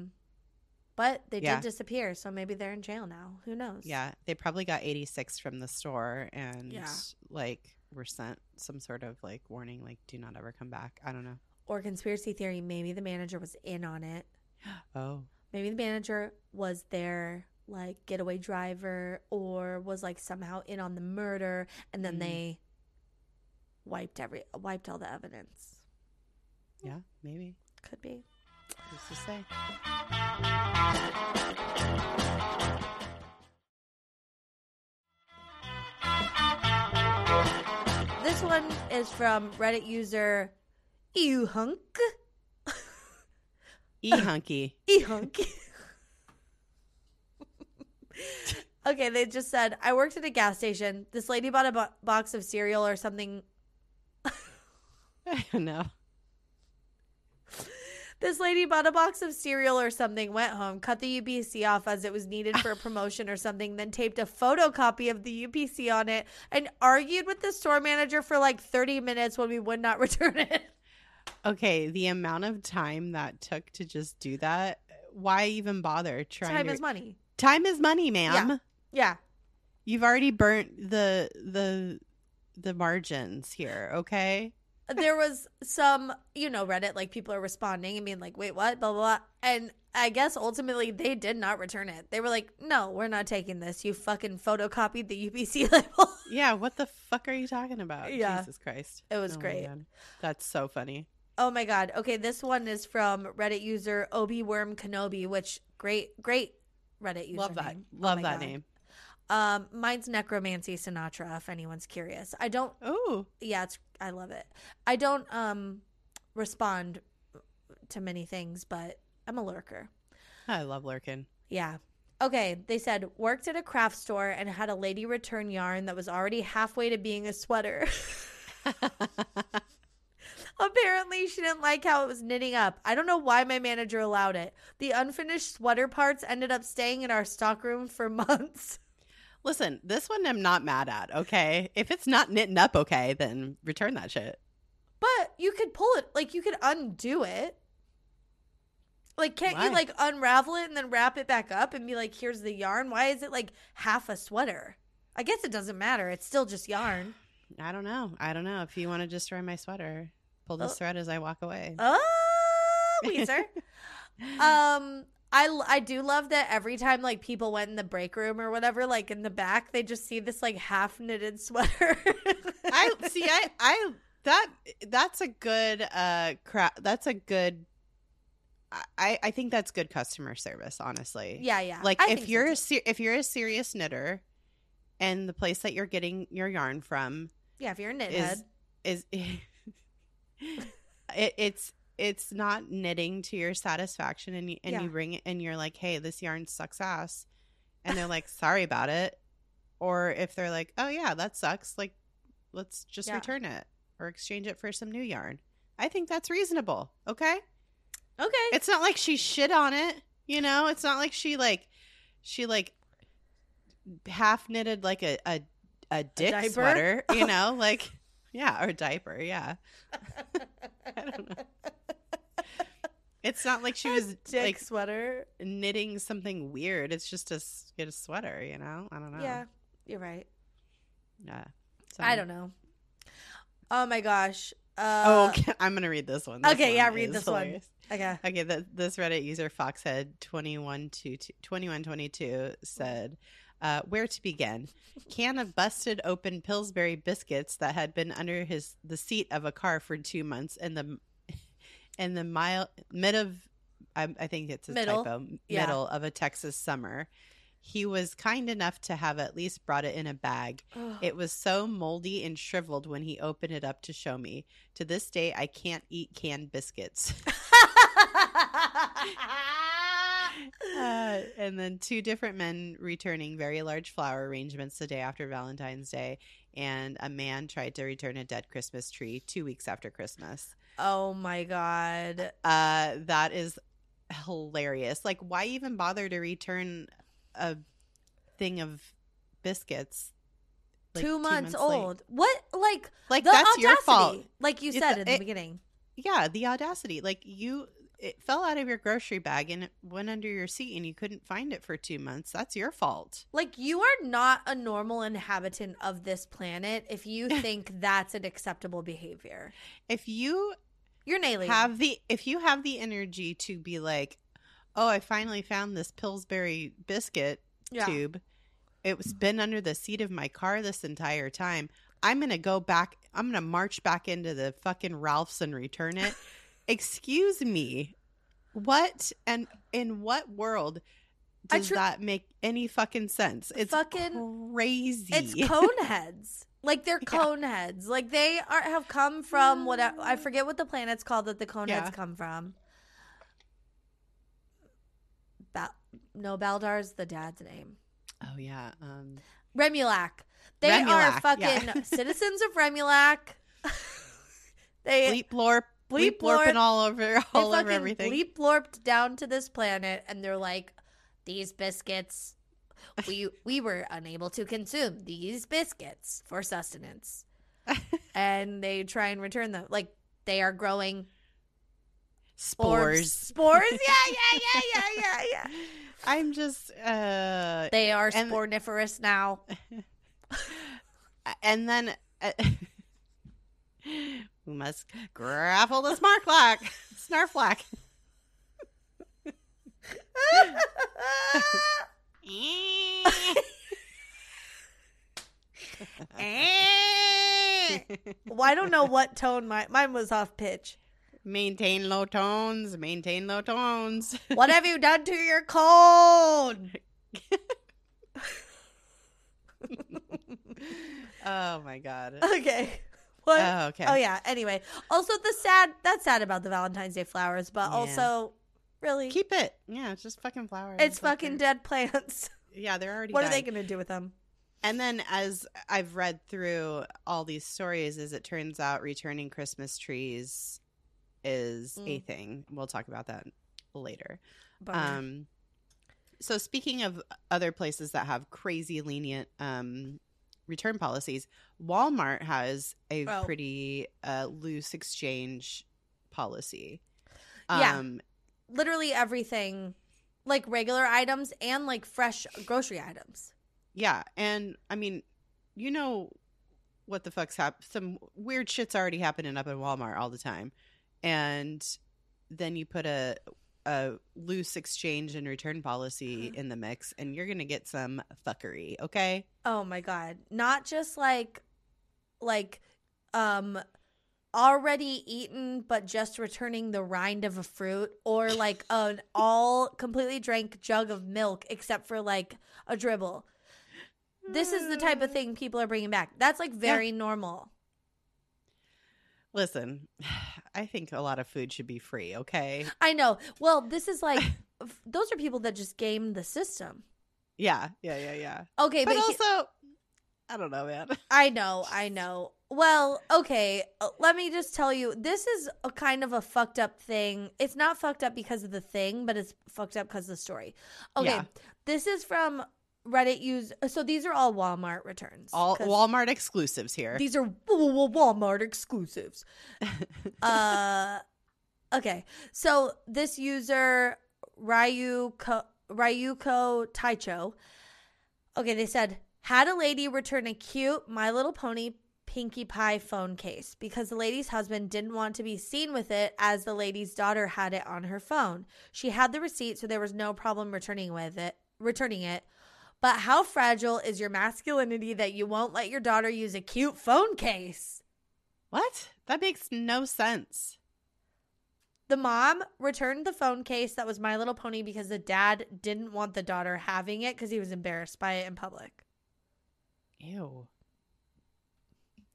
but they Yeah. did disappear, so maybe they're in jail now. Who knows? Yeah, they probably got 86 from the store and Yeah. like were sent some sort of like warning like do not ever come back. I don't know. Or conspiracy theory, maybe the manager was in on it. Oh. Maybe the manager was their like getaway driver or was like somehow in on the murder and then Mhm. they wiped every wiped all the evidence. Yeah, maybe. Could be. Who's to say? This one is from Reddit user Ehunk. E hunky. Ehunk. okay, they just said, I worked at a gas station. This lady bought a bo- box of cereal or something. I don't know. This lady bought a box of cereal or something, went home, cut the UPC off as it was needed for a promotion or something, then taped a photocopy of the UPC on it and argued with the store manager for like 30 minutes when we would not return it. Okay, the amount of time that took to just do that, why even bother trying Time to is money. Time is money, ma'am. Yeah. You've already burnt the the the margins here, okay? There was some, you know, Reddit, like people are responding and being like, wait, what? Blah, blah, blah. And I guess ultimately they did not return it. They were like, no, we're not taking this. You fucking photocopied the UPC label. Yeah, what the fuck are you talking about? Yeah. Jesus Christ. It was Oh great. That's so funny. oh my God. Okay. This one is from Reddit user Obi Worm Kenobi, which great, great Reddit user. Love that. Oh Love my that God. name. Um, mine's Necromancy Sinatra, if anyone's curious. I don't Oh, yeah, it's I love it. I don't um respond to many things, but I'm a lurker. I love lurking. Yeah. Okay, they said worked at a craft store and had a lady return yarn that was already halfway to being a sweater. Apparently, she didn't like how it was knitting up. I don't know why my manager allowed it. The unfinished sweater parts ended up staying in our stockroom for months. Listen, this one I'm not mad at, okay? If it's not knitting up okay, then return that shit. But you could pull it, like you could undo it. Like, can't you like unravel it and then wrap it back up and be like, here's the yarn? Why is it like half a sweater? I guess it doesn't matter. It's still just yarn. I don't know. I don't know. If you want to destroy my sweater, pull this Oh. thread as I walk away. Oh, Weezer. um, I, I do love that every time like people went in the break room or whatever, like in the back, they just see this like half knitted sweater. I see. I I that that's a good uh crap. That's a good. I I think that's good customer service. Honestly, yeah, yeah. Like I if you're too. a ser- if you're a serious knitter, and the place that you're getting your yarn from yeah, if you're a knit is head, is it, it's it's not knitting to your satisfaction and you, and Yeah. you bring it and you're like hey this yarn sucks ass and they're like sorry about it or if they're like oh yeah that sucks like let's just Yeah. return it or exchange it for some new yarn i think that's reasonable okay okay, it's not like she shit on it you know it's not like she like she like half knitted like a a, a dick diaper? sweater you know like yeah or diaper yeah I don't know. It's not like she was like sweater. knitting something weird. It's just a a sweater, you know. I don't know. Yeah, you're right. yeah. So, I don't know. Oh my gosh. Uh, oh, okay. I'm gonna read this one. This okay, yeah, read is this one. Okay. Okay, the, this Reddit user Foxhead 2122 said, uh, "Where to begin? Can of busted open Pillsbury biscuits that had been under his the seat of a car for two months in the in the mile mid of I, I think it's a Middle. typo Yeah. middle of a Texas summer. He was kind enough to have at least brought it in a bag. It was so moldy and shriveled when he opened it up to show me. To this day, I can't eat canned biscuits." Uh, and then two different men returning very large flower arrangements the day after Valentine's Day, and a man tried to return a dead Christmas tree two weeks after Christmas. Oh my god. Uh, that is hilarious. Like, why even bother to return a thing of biscuits? like, two, months, late? old. What like Like the that's audacity, your fault. Like you It's- said in the it- beginning. Yeah, the audacity. Like you, it fell out of your grocery bag and it went under your seat, and you couldn't find it for two months. That's your fault. Like you are not a normal inhabitant of this planet if you think that's an acceptable behavior. If you You're an alien. have the if you have the energy to be like oh i finally found this pillsbury biscuit Yeah. tube it's been under the seat of my car this entire time i'm gonna go back i'm gonna march back into the fucking ralph's and return it excuse me what and in what world does tr- that make any fucking sense it's Fucking- crazy It's cone heads. Like they're Yeah. cone heads. Like they are have come from what I forget what the planet's called that the cone Yeah. heads come from. Ba- no, Beldar's the dad's name. oh yeah um Remulak. They are fucking yeah. citizens of Remulak. they bleep blorp bleep bleep blorping blorp. all over they all over everything bleep blorped down to this planet and they're like these biscuits we we were unable to consume these biscuits for sustenance. And they try and return them. Like they are growing orbs. spores? Spores yeah yeah yeah yeah yeah yeah. I'm just uh they are And- sporniferous now. And then uh, we must grapple the smartlack snarflack Eh. well i don't know what tone my mine was off pitch. Maintain low tones maintain low tones. What have you done to your cone oh my god. Okay. What? Oh, okay. Oh yeah. Anyway, also the sad that's sad about the Valentine's Day flowers, but Yeah. also really keep it yeah it's just fucking flowers it's fucking dead plants. yeah they're already what are they going to do with them? And then as I've read through all these stories, is it turns out returning Christmas trees is a Mm. thing. We'll talk about that later. Bummer. Um so speaking of other places that have crazy lenient um return policies, Walmart has a Oh. pretty uh loose exchange policy. Yeah. Literally everything like regular items and like fresh grocery items. Yeah, and I mean, you know what the fuck's hap Some weird shit's already happening up in Walmart all the time, and then you put a a loose exchange and return policy in the mix, and you're gonna get some fuckery. Okay, Oh my god. Not just like like um already eaten but just returning the rind of a fruit or like an all completely drank jug of milk except for like a dribble. This is the type of thing people are bringing back. That's like very normal. Listen, I think a lot of food should be free. Okay, I know. Well, this is like those are people that just game the system. yeah, yeah, yeah, yeah. Okay, But but, he- also, I don't know, man. I know, I know. Well, okay, uh, let me just tell you this is a kind of a fucked up thing. It's not fucked up because of the thing, but it's fucked up because of the story. Okay, Yeah. this is from Reddit use so these are all Walmart returns. All Walmart exclusives here. These are Wa- Wa- Walmart exclusives. uh okay. So this user Ryuko Ryuko Taicho. Okay, they said had a lady return a cute My Little Pony Pinkie Pie phone case because the lady's husband didn't want to be seen with it as the lady's daughter had it on her phone. She had the receipt, so there was no problem returning with it, returning it. But how fragile is your masculinity that you won't let your daughter use a cute phone case? What? That makes no sense. The mom returned the phone case that was My Little Pony because the dad didn't want the daughter having it because he was embarrassed by it in public. Ew.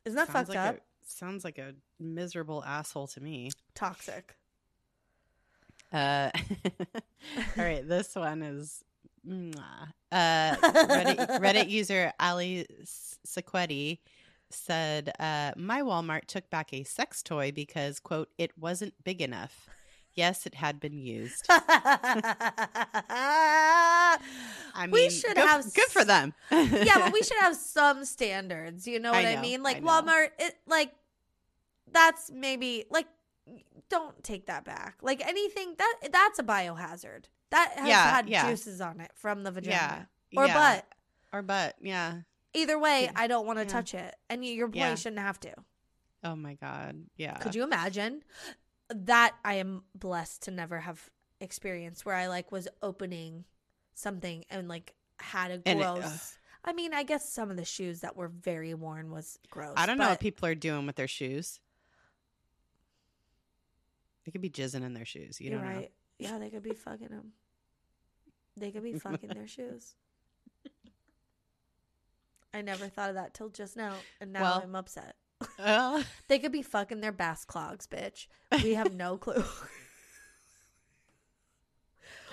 Isn't that Sounds fucked like up? A, sounds like a miserable asshole to me. Toxic. Uh, all right, this one is. Uh, Reddit, Reddit user Ali Sequetti said, uh, "My Walmart took back a sex toy because quote it wasn't big enough. Yes, it had been used. I mean, We should good, have good for them. yeah, but we should have some standards. You know what I, know, mean? Like know. Walmart, it like that's maybe like don't take that back. Like anything that that's a biohazard. That has Yeah, had yeah. juices on it from the yeah, vagina or yeah. butt. or butt. Yeah. Either way. I don't want to touch it, and your boy shouldn't have to. Oh my god. Yeah. Could you imagine? That I am blessed to never have experienced where I like was opening something and like had a And it- gross. I mean, I guess some of the shoes that were very worn was gross. I don't know what people are doing with their shoes. They could be jizzing in their shoes. You don't know. right. Yeah, they could be fucking them. They could be fucking their shoes. I never thought of that till just now, and now Well- I'm upset. Well, They could be fucking their bass clogs, bitch. We have no clue.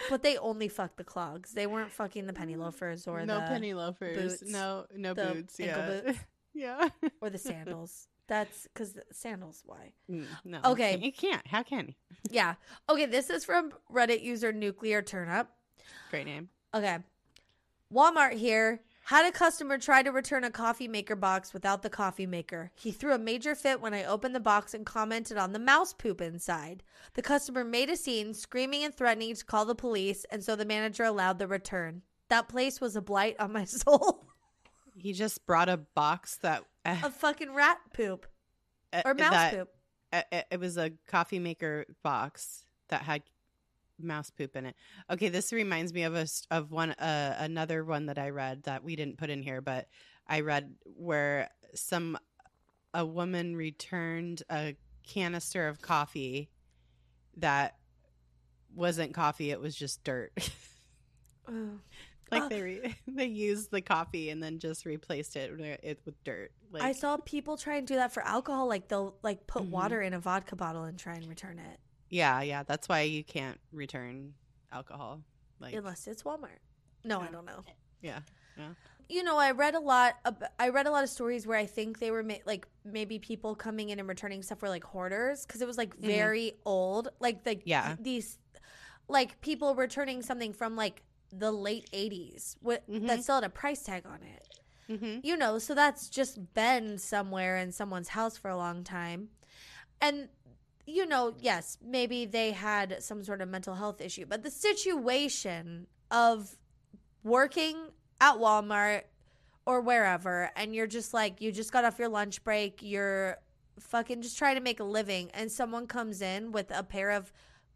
but they only fucked the clogs. They weren't fucking the penny loafers or no the penny loafers. boots, no, no the boots. ankle Yeah. boots. yeah. or the sandals. That's because sandals. Why? Mm, No. Okay. You can't. How can you? Yeah. Okay. This is from Reddit user Nuclear Turnip. Great name. Okay. Walmart here had a customer try to return a coffee maker box without the coffee maker. He threw a major fit when I opened the box and commented on the mouse poop inside. The customer made a scene, screaming and threatening to call the police, and so the manager allowed the return. That place was a blight on my soul. He just brought a box that. Uh, a fucking rat poop uh, or mouse that- poop. uh, it was a coffee maker box that had mouse poop in it. Okay, this reminds me of a of one uh, another one that I read that we didn't put in here, but I read where some a woman returned a canister of coffee that wasn't coffee; it was just dirt. Ugh. like Uh, they re- they used the coffee and then just replaced it, with- it with dirt. Like I saw people try and do that for alcohol. Like they'll like put Mhm. water in a vodka bottle and try and return it, yeah, yeah. That's why you can't return alcohol. Like unless it's Walmart. No, I don't know. yeah. Yeah. you know, I read a lot. Of, I read a lot of stories where I think they were ma- like maybe people coming in and returning stuff were like hoarders because it was like Mhm. very old, like like Yeah. these like people returning something from like the late '80s with, Mhm. that still had a price tag on it. Mm-hmm. You know, so that's just been somewhere in someone's house for a long time, and you know, yes, maybe they had some sort of mental health issue, but the situation of working at Walmart or wherever and you're just like you just got off your lunch break, you're fucking just trying to make a living and someone comes in with a pair of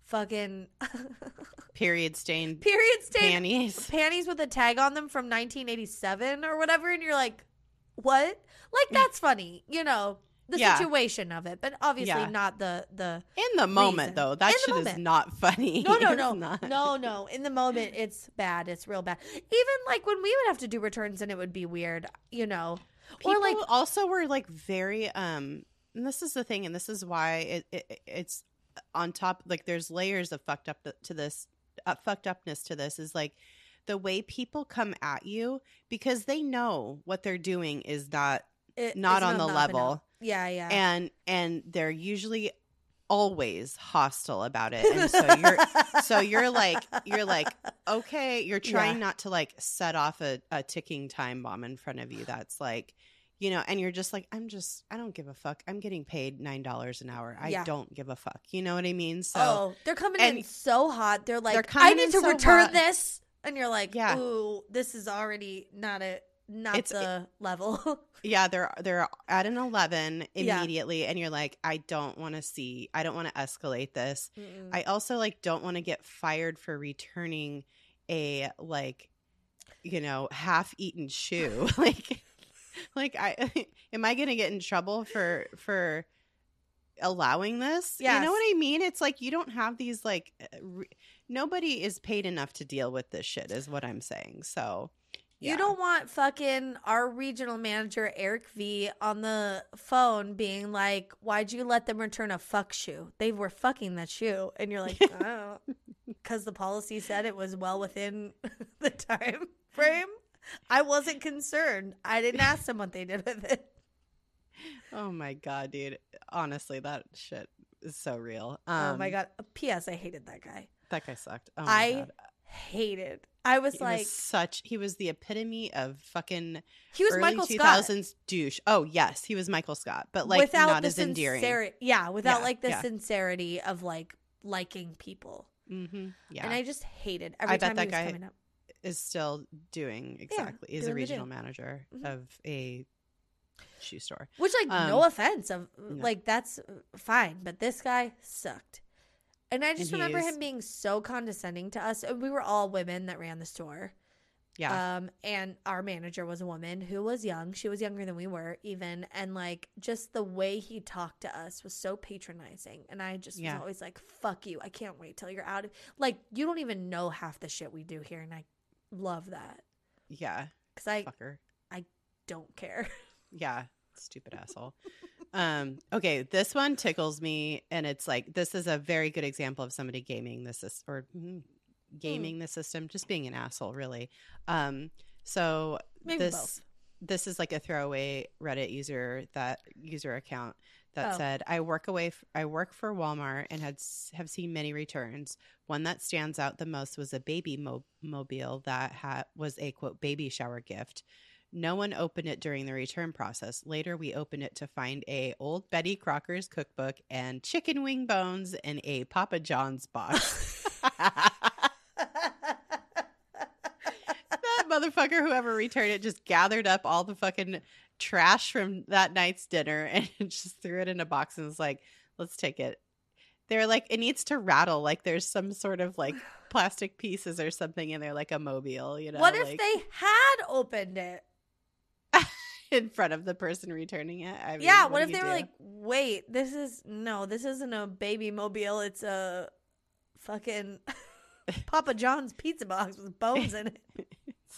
fucking Period stained period stain panties. panties with a tag on them from 1987 or whatever and you're like what like that's funny you know the Yeah. situation of it but obviously Yeah. not the the In the moment, reason. though, that In shit is not funny. no no no no no in the moment it's bad it's real bad even like when we would have to do returns and it would be weird you know People or like also were like very um. And this is the thing, and this is why it, it it's on top. Like, there's layers of fucked up to this, uh, fucked upness to this. Is like the way people come at you because they know what they're doing is not it- not on the level. Yeah yeah. And and they're usually always hostile about it. And so you're so you're like you're like okay you're trying Yeah. not to like set off a, a ticking time bomb in front of you that's like you know and you're just like i'm just i don't give a fuck. I'm getting paid nine dollars an hour. I Yeah. don't give a fuck. You know what i mean? So oh they're coming in so hot. They're like They're i need to so return hot. this. And you're like Yeah. ooh this is already not a not It's- the level. Yeah, they're they're at an 11 Yeah. immediately and you're like I don't want to see I don't want to escalate this. Mm-mm. I also like don't want to get fired for returning a like you know, half-eaten shoe. like like I am I going to get in trouble for for allowing this? Yeah, You know what I mean? It's like you don't have these like uh, re- nobody is paid enough to deal with this shit is what I'm saying. So yeah. You don't want fucking our regional manager Eric V on the phone being like, "Why'd you let them return a fuck shoe? They were fucking that shoe," and you're like, "Oh, because the policy said it was well within the time frame." I wasn't concerned. I didn't ask them what they did with it. Oh my god, dude. Honestly, that shit is so real. oh my Um, god. P.S. I hated that guy. That guy sucked. Oh my I god. Hated. I was He like, was such he was the epitome of fucking he was Michael Scott 2000s douche. Oh, yes, he was Michael Scott, but like without not the as endearing. sincerity. Yeah, without Yeah, like the yeah. sincerity of like liking people. Mm-hmm. Yeah. And I just hated every I bet time that he was guy coming up. is still doing exactly. He's a doing the regional manager Mhm. of a shoe store. Which, like, no Um, offense, of no. like that's fine, but this guy sucked. And I just And remember him being so condescending to us. And we were all women that ran the store. Yeah. Um, and our manager was a woman who was young. She was younger than we were, even. And like, just the way he talked to us was so patronizing. And I just Yeah. was always like, "Fuck you! I can't wait till you're out." of Like, you don't even know half the shit we do here, and I love that yeah. because I Fucker. don't care. Yeah, stupid asshole. Um, okay, this one tickles me, and it's like this is a very good example of somebody gaming the system or mm, gaming the system, just being an asshole, really. Um, so Maybe this both. this is like a throwaway Reddit user that user account that Oh. said, "I work away. F- I work for Walmart and had have seen many returns. One that stands out the most was a baby mo- mobile that ha- was a quote baby shower gift." No one opened it during the return process. Later, we opened it to find a old Betty Crocker's cookbook and chicken wing bones in a Papa John's box. that motherfucker, whoever returned it, just gathered up all the fucking trash from that night's dinner and just threw it in a box and was like, let's take it. They're like, it needs to rattle. Like there's some sort of like plastic pieces or something in there, like a mobile, you know? what if like, they had opened it? In front of the person returning it? I mean, yeah, what, do if they were do? like, wait, this is no, this isn't a baby mobile, it's a fucking Papa John's pizza box with bones in it.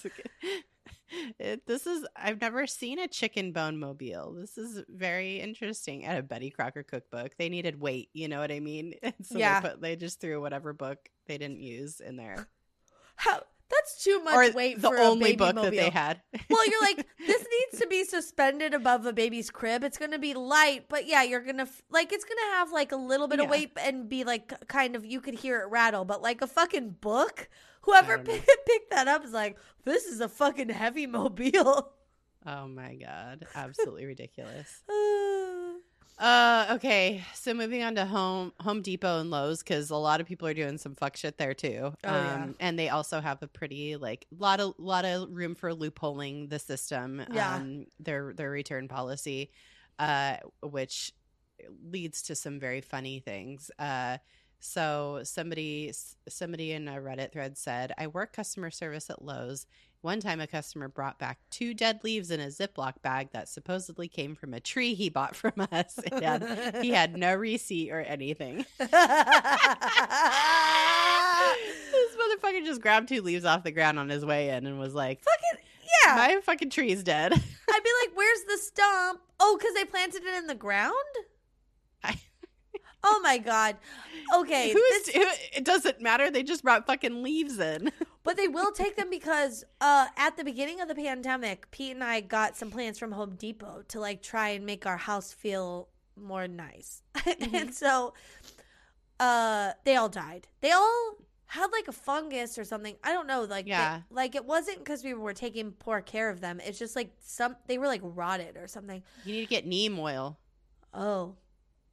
It, this is I've never seen a chicken bone mobile. This is very interesting. At a Betty Crocker cookbook, they needed weight. You know what I mean? And so Yeah. they put they just threw whatever book they didn't use in there, How that's too much or weight the for a only baby book mobile. that they had. well, you're like, this needs to be suspended above a baby's crib. It's gonna be light, but yeah, you're gonna f- like it's gonna have like a little bit of weight and be like kind of you could hear it rattle, but like a fucking book. Whoever p- picked that up is like, this is a fucking heavy mobile. oh my god, absolutely ridiculous. Uh, okay. So moving on to Home Home Depot and Lowe's because a lot of people are doing some fuck shit there too. Um, Oh, yeah. and they also have a pretty like lot of lot of room for loopholing the system. Yeah. Um, their their return policy, uh, which leads to some very funny things. Uh. So somebody somebody in a Reddit thread said, "I work customer service at Lowe's. One time, a customer brought back two dead leaves in a Ziploc bag that supposedly came from a tree he bought from us. Had- he had no receipt or anything. this motherfucker just grabbed two leaves off the ground on his way in and was like, fucking yeah. "My fucking tree's dead." I'd be like, "Where's the stump?" Oh, because they planted it in the ground. Oh my god. Okay, Who's? this- who, it doesn't matter. They just brought fucking leaves in. but they will take them because uh, at the beginning of the pandemic, Pete and I got some plants from Home Depot to like try and make our house feel more nice, and so uh, they all died. They all had like a fungus or something. I don't know. Like, they- Yeah. like it wasn't because we were taking poor care of them. It's just like some they were like rotted or something. You need to get neem oil. Oh,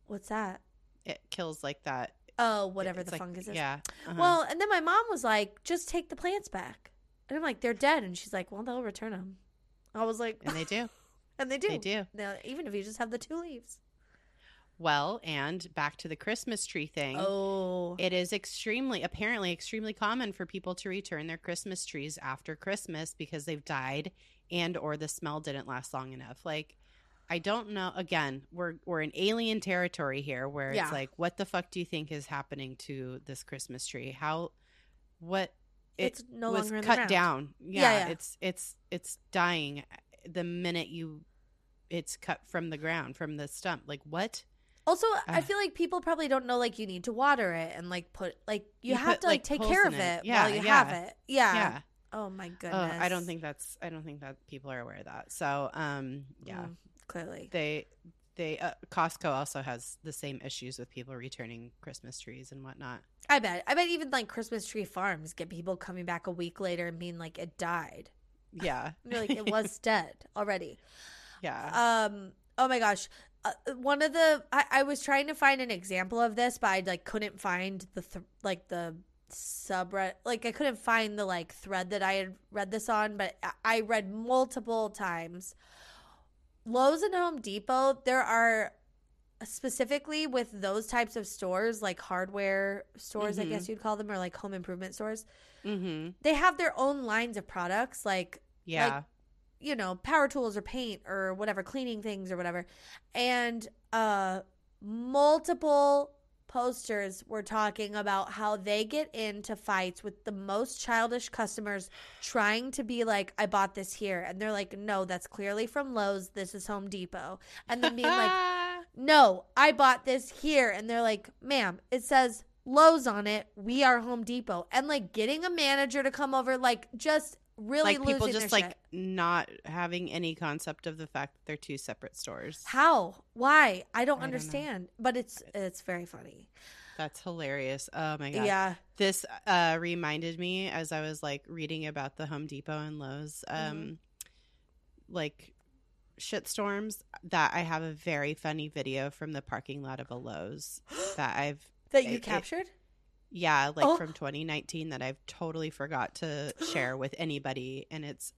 what's that? It kills like that. Oh, whatever the like- fungus is. Yeah. uh-huh. Well, and then my mom was like, "Just take the plants back," and I'm like, "They're dead," and she's like, "Well, they'll return them." I was like, And they do. and they do. They do. Now, even if you just have the two leaves. Well, and back to the Christmas tree thing. Oh, It is extremely, apparently, extremely common for people to return their Christmas trees after Christmas because they've died and or the smell didn't last long enough. Like, I don't know. Again, we're we're in alien territory here, where Yeah. it's like, what the fuck do you think is happening to this Christmas tree? How, what? It it's no was longer cut down. Yeah, Yeah, yeah. it's it's it's dying the minute you, it's cut from the ground from the stump. Like what? Also, I feel like people probably don't know like you need to water it and like put like you, You have put, to like like, take care of it. it Yeah, while you have it. Yeah. yeah. Oh my Oh, goodness. I don't think that's I don't think that people are aware of that. So, um, yeah, Mm, clearly. they they uh, Costco also has the same issues with people returning Christmas trees and whatnot. I bet. I bet even like Christmas tree farms get people coming back a week later and being like it died. Yeah, like it was dead already. yeah. Um. Oh my gosh. Uh, one of the I, I was trying to find an example of this, but I like couldn't find the th- like the subreddit. Like I couldn't find the like thread that I had read this on, but I- I read multiple times. Lowe's and Home Depot, there are specifically with those types of stores, like hardware stores, I Mhm. guess you'd call them, or like home improvement stores. mm-hmm. They have their own lines of products, like Yeah, you know, power tools or paint or whatever, cleaning things or whatever. And uh multiple posters were talking about how they get into fights with the most childish customers trying to be like, I bought this here. And they're like, no, that's clearly from Lowe's. This is Home Depot. And then being like, no, I bought this here. And they're like, ma'am, it says Lowe's on it. We are Home Depot. And like getting a manager to come over, like just really like people just like shit. not having any concept of the fact that they're two separate stores. How? Why? I don't I don't understand. But it's it's very funny. That's hilarious. Oh my god. Yeah. This uh, reminded me as I was like reading about the Home Depot and Lowe's, um, Mm-hmm. like shit storms. That I have a very funny video from the parking lot of a Lowe's that I've, That you It- it- captured? Yeah, like Oh. from 2019 that I've totally forgot to share with anybody, and it's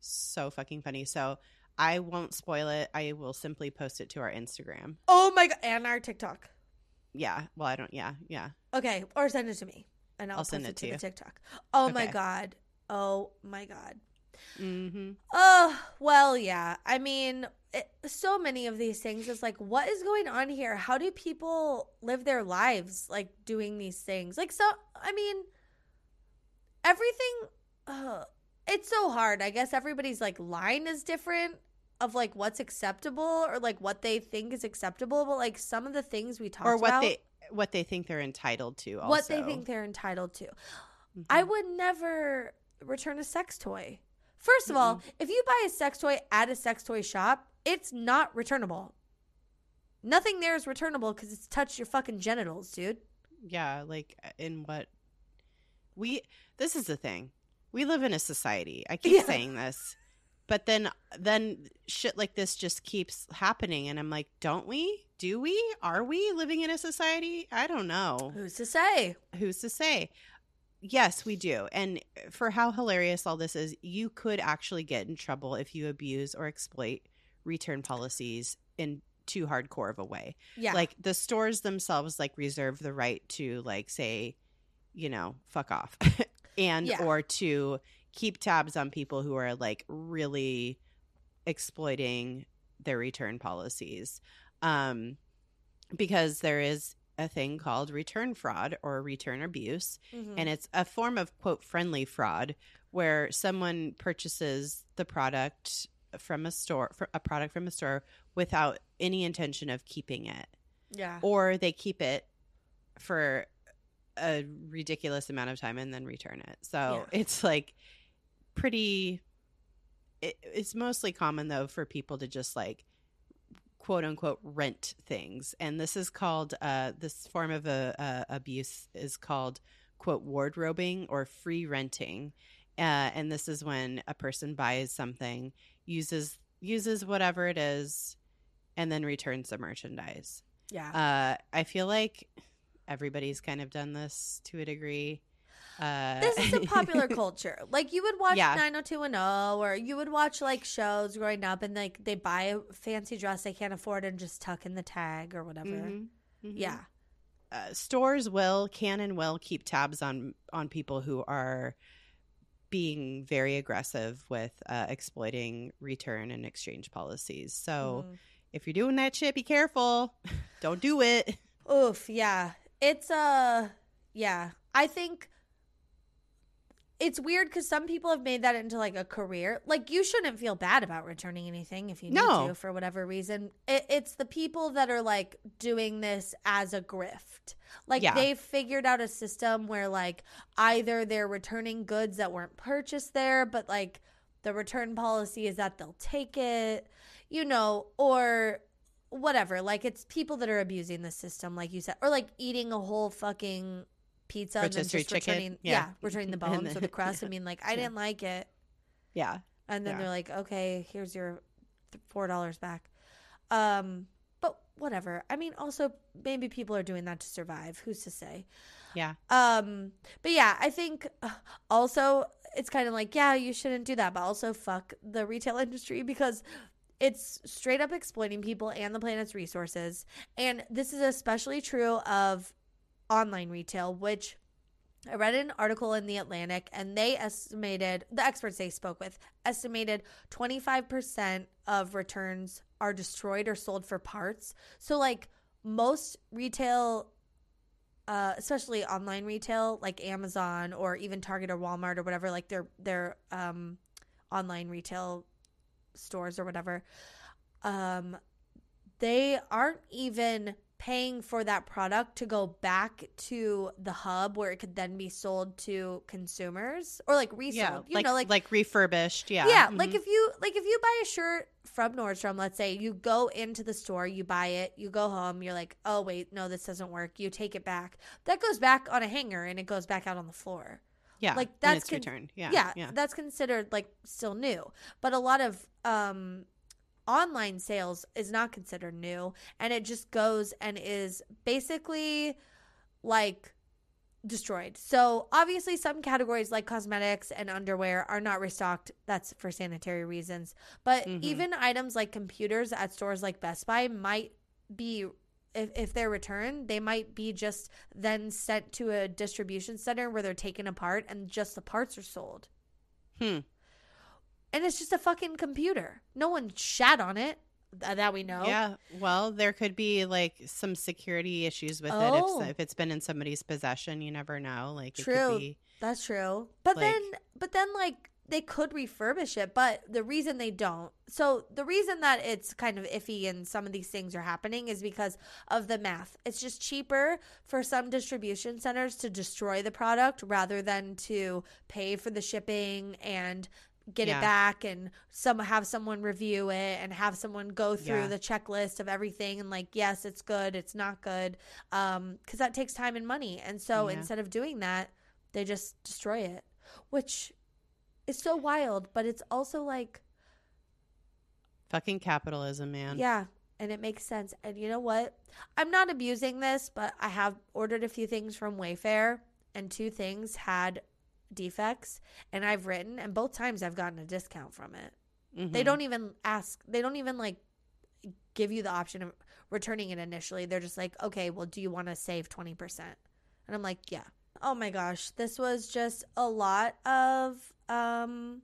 so fucking funny. So I won't spoil it. I will simply post it to our Instagram. oh my god. And our TikTok. Yeah. Well, I don't. Yeah. Yeah. Okay. Or send it to me. And I'll, I'll post send it, it to to the. TikTok. Oh my god. Oh my god. Mm-hmm. Oh, well, yeah. I mean, it, so many of these things is like, what is going on here? How do people live their lives like doing these things? Like, so, I mean, everything, uh, it's so hard. I guess everybody's like line is different of like what's acceptable or like what they think is acceptable. But like some of the things we talked Or what about, they what they think they're entitled to. Also. what they think they're entitled to. I Mhm. would never return a sex toy. First of all, if you buy a sex toy at a sex toy shop, it's not returnable. Nothing there is returnable because it's touched your fucking genitals, dude. yeah like uh, in what we this is the thing we live in a society i keep Yeah. saying this but then then shit like this just keeps happening and i'm like don't we do we are we living in a society i don't know Who's to say? who's to say yes we do and for how hilarious all this is you could actually get in trouble if you abuse or exploit return policies in too hardcore of a way Yeah. like the stores themselves like reserve the right to like say you know fuck off and Yeah. or to keep tabs on people who are like really exploiting their return policies um because there is a thing called return fraud or return abuse Mhm. and it's a form of quote friendly fraud where someone purchases the product from a store a product from a store without any intention of keeping it yeah. or they keep it for a ridiculous amount of time and then return it so it's like pretty it, it's mostly common though for people to just like quote unquote rent things and this is called uh this form of a, uh abuse is called quote wardrobing or free renting uh, and this is when a person buys something uses uses whatever it is and then returns the merchandise Yeah. uh, I feel like everybody's kind of done this to a degree. Uh, this is a popular culture. Like you would watch Yeah. 90210 or you would watch like shows growing up and like they buy a fancy dress they can't afford and just tuck in the tag or whatever. mhm, mhm. Yeah. uh, stores will can and will keep tabs on on people who are being very aggressive with uh, exploiting return and exchange policies. So Mhm. if you're doing that shit, be careful. Don't do it. Oof, yeah. It's uh yeah. I think it's weird because some people have made that into like a career. Like you shouldn't feel bad about returning anything if you need No. to for whatever reason. It, it's the people that are like doing this as a grift. Like Yeah. they've figured out a system where like either they're returning goods that weren't purchased there, but like the return policy is that they'll take it, you know, or whatever. Like it's people that are abusing the system, like you said, or like eating a whole fucking pizza and then just chicken, returning, yeah. yeah. returning the bones or the- crust. I mean, like I Yeah. didn't like it, Yeah. and then Yeah. they're like, okay, here's your four dollars back. Um, but whatever. I mean, also maybe people are doing that to survive. Who's to say? Yeah. Um, but yeah, I think uh, also it's kind of like, yeah, you shouldn't do that, but also fuck the retail industry because it's straight up exploiting people and the planet's resources. And this is especially true of online retail, which I read an article in The Atlantic and they estimated, the experts they spoke with estimated 25% of returns are destroyed or sold for parts. So, like, most retail uh, especially online retail like Amazon or even Target or Walmart or whatever, like their their um, online retail stores or whatever, um, they aren't even paying for that product to go back to the hub where it could then be sold to consumers or like resold. Yeah. you like, know, like like refurbished. Yeah. yeah, Mhm. like if you like if you buy a shirt from Nordstrom, let's say you go into the store, you buy it, you go home, you're like, "Oh wait, no, this doesn't work." You take it back. That goes back on a hanger and it goes back out on the floor. yeah. like, that's con- returned. Yeah. Yeah, Yeah. that's considered like still new. But a lot of um online sales is not considered new and it just goes and is basically like destroyed. So obviously some categories like cosmetics and underwear are not restocked. That's for sanitary reasons. But Mhm. even items like computers at stores like Best Buy might be if, if they're returned, they might be just then sent to a distribution center where they're taken apart and just the parts are sold. Hmm. And it's just a fucking computer. No one shat on it uh, that we know. Yeah. Well, there could be like some security issues with Oh. it if, oh. if it's been in somebody's possession. You never know. Like it True. could be. That's true. But Like- then but then like they could refurbish it, but the reason they don't. So the reason that it's kind of iffy and some of these things are happening is because of the math. It's just cheaper for some distribution centers to destroy the product rather than to pay for the shipping and get Yeah. it back and some have someone review it and have someone go through Yeah. the checklist of everything and like yes it's good it's not good um because that takes time and money and so Yeah. instead of doing that they just destroy it which is so wild but it's also like Fucking capitalism, man. yeah and it makes sense and you know what i'm not abusing this but i have ordered a few things from wayfair and two things had defects and i've written and both times i've gotten a discount from it. They Mhm. don't even ask they don't even like give you the option of returning it initially. They're just like okay well do you want to save 20% and i'm like yeah. Oh my gosh this was just a lot of um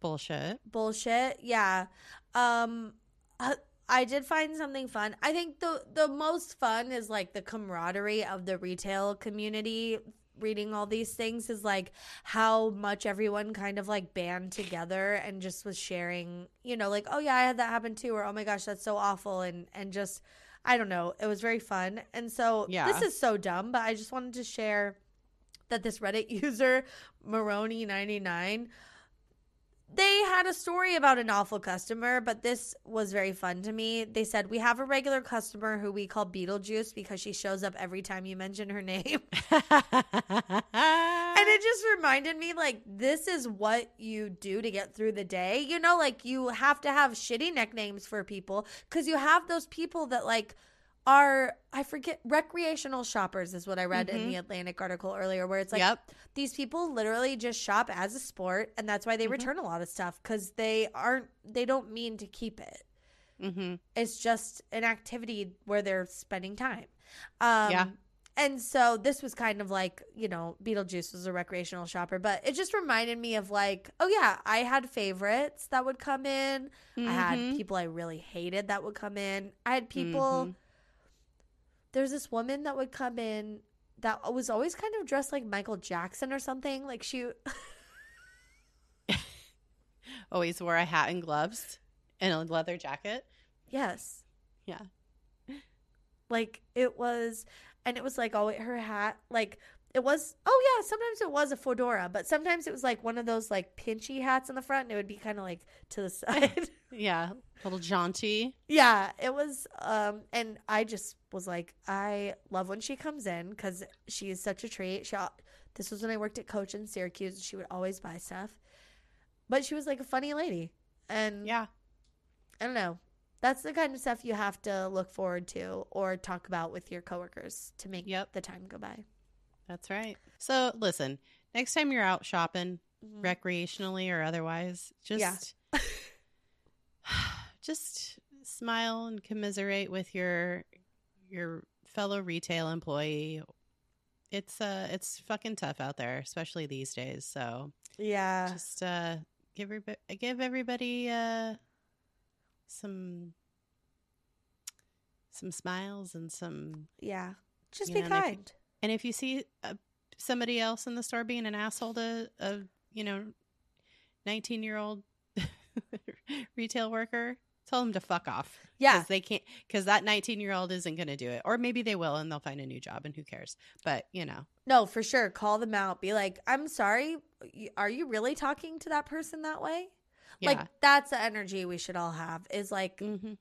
bullshit. bullshit yeah. Um I, I did find something fun. I think the the most fun is like the camaraderie of the retail community reading all these things is like how much everyone kind of like band together and just was sharing you know like oh yeah i had that happen too or oh my gosh that's so awful and and just i don't know it was very fun and so Yeah. this is so dumb but i just wanted to share that this reddit user maroni99 they had a story about an awful customer, but this was very fun to me. They said, We have a regular customer who we call Beetlejuice because she shows up every time you mention her name. and it just reminded me, like, this is what you do to get through the day. You know, like, you have to have shitty nicknames for people because you have those people that, like, are I forget recreational shoppers is what I read in Mhm. the Atlantic article earlier where it's like yep. these people literally just shop as a sport and that's why they Mhm. return a lot of stuff cuz they aren't they don't mean to keep it. Mm-hmm. It's just an activity where they're spending time. Um Yeah. and so this was kind of like, you know, Beetlejuice was a recreational shopper, but it just reminded me of like, oh yeah, I had favorites that would come in. I had Mhm. people I really hated that would come in. I had people. There's this woman that would come in that was always kind of dressed like Michael Jackson or something. Like she, always wore a hat and gloves and a leather jacket. yes, Yeah. like it was, and it was like oh her hat like. It was oh yeah, sometimes it was a fedora, but sometimes it was like one of those like pinchy hats in the front and it would be kind of like to the side. Yeah. a little jaunty. Yeah, it was um and I just was like I love when she comes in cuz she is such a treat. She this was when I worked at Coach in Syracuse. and She would always buy stuff. But she was like a funny lady. And Yeah. I don't know. That's the kind of stuff you have to look forward to or talk about with your coworkers to make Yep. the time go by. That's right. So listen, next time you're out shopping, Mhm. recreationally or otherwise, just just smile and commiserate with your your fellow retail employee. It's uh it's fucking tough out there, especially these days. So Yeah. just uh give everybody, give everybody uh some some smiles and some Yeah. Just be know, and if- kind. and if you see uh, somebody else in the store being an asshole to a you know 19 year old retail worker tell them to fuck off Yeah. because they can't because that 19 year old isn't going to do it or maybe they will and they'll find a new job and who cares but you know No, for sure. Call them out. Be like, I'm sorry. Are you really talking to that person that way? yeah Like that's the energy we should all have. Is like hmm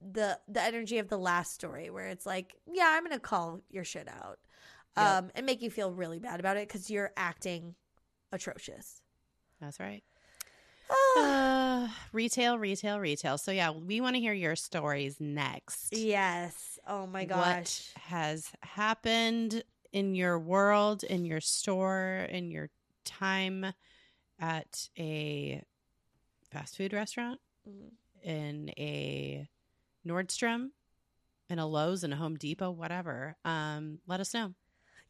the the energy of the last story where it's like, yeah, I'm gonna call your shit out, Yep. um, and make you feel really bad about it because you're acting atrocious. that's right uh, retail retail retail so yeah we want to hear your stories next yes. Oh my gosh. what has happened in your world, in your store, in your time at a fast food restaurant, Mm. in a Nordstrom, in a Lowe's, in a Home Depot, whatever. Um, let us know.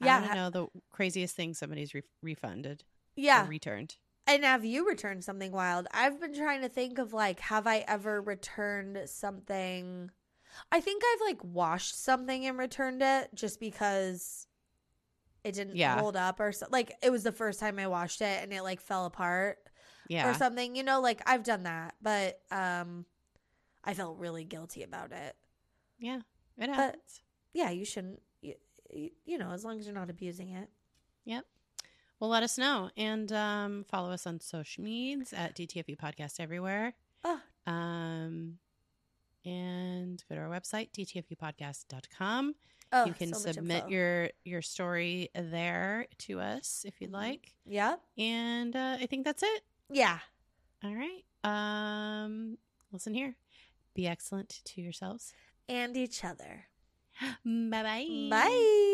Yeah. I want to know the craziest thing somebody's re- refunded Yeah. or returned. And have you returned something wild? I've been trying to think of like, have I ever returned something? I think I've like washed something and returned it just because it didn't Yeah. hold up or so. Like it was the first time I washed it and it like fell apart Yeah. or something. You know, like I've done that, but um, I felt really guilty about it. yeah. It happens. Yeah, you shouldn't. You, you know, as long as you're not abusing it. Yep. Well, let us know and um, follow us on social medias at DTFU Podcast everywhere. Oh. Um, and go to our website, dtfupodcast.com. Oh, you can so submit your your story there to us if you'd Mhm. like. Yep. And uh, I think that's it. Yeah. All right. Um, listen here. Be excellent to yourselves. And each other. Bye-bye. Bye.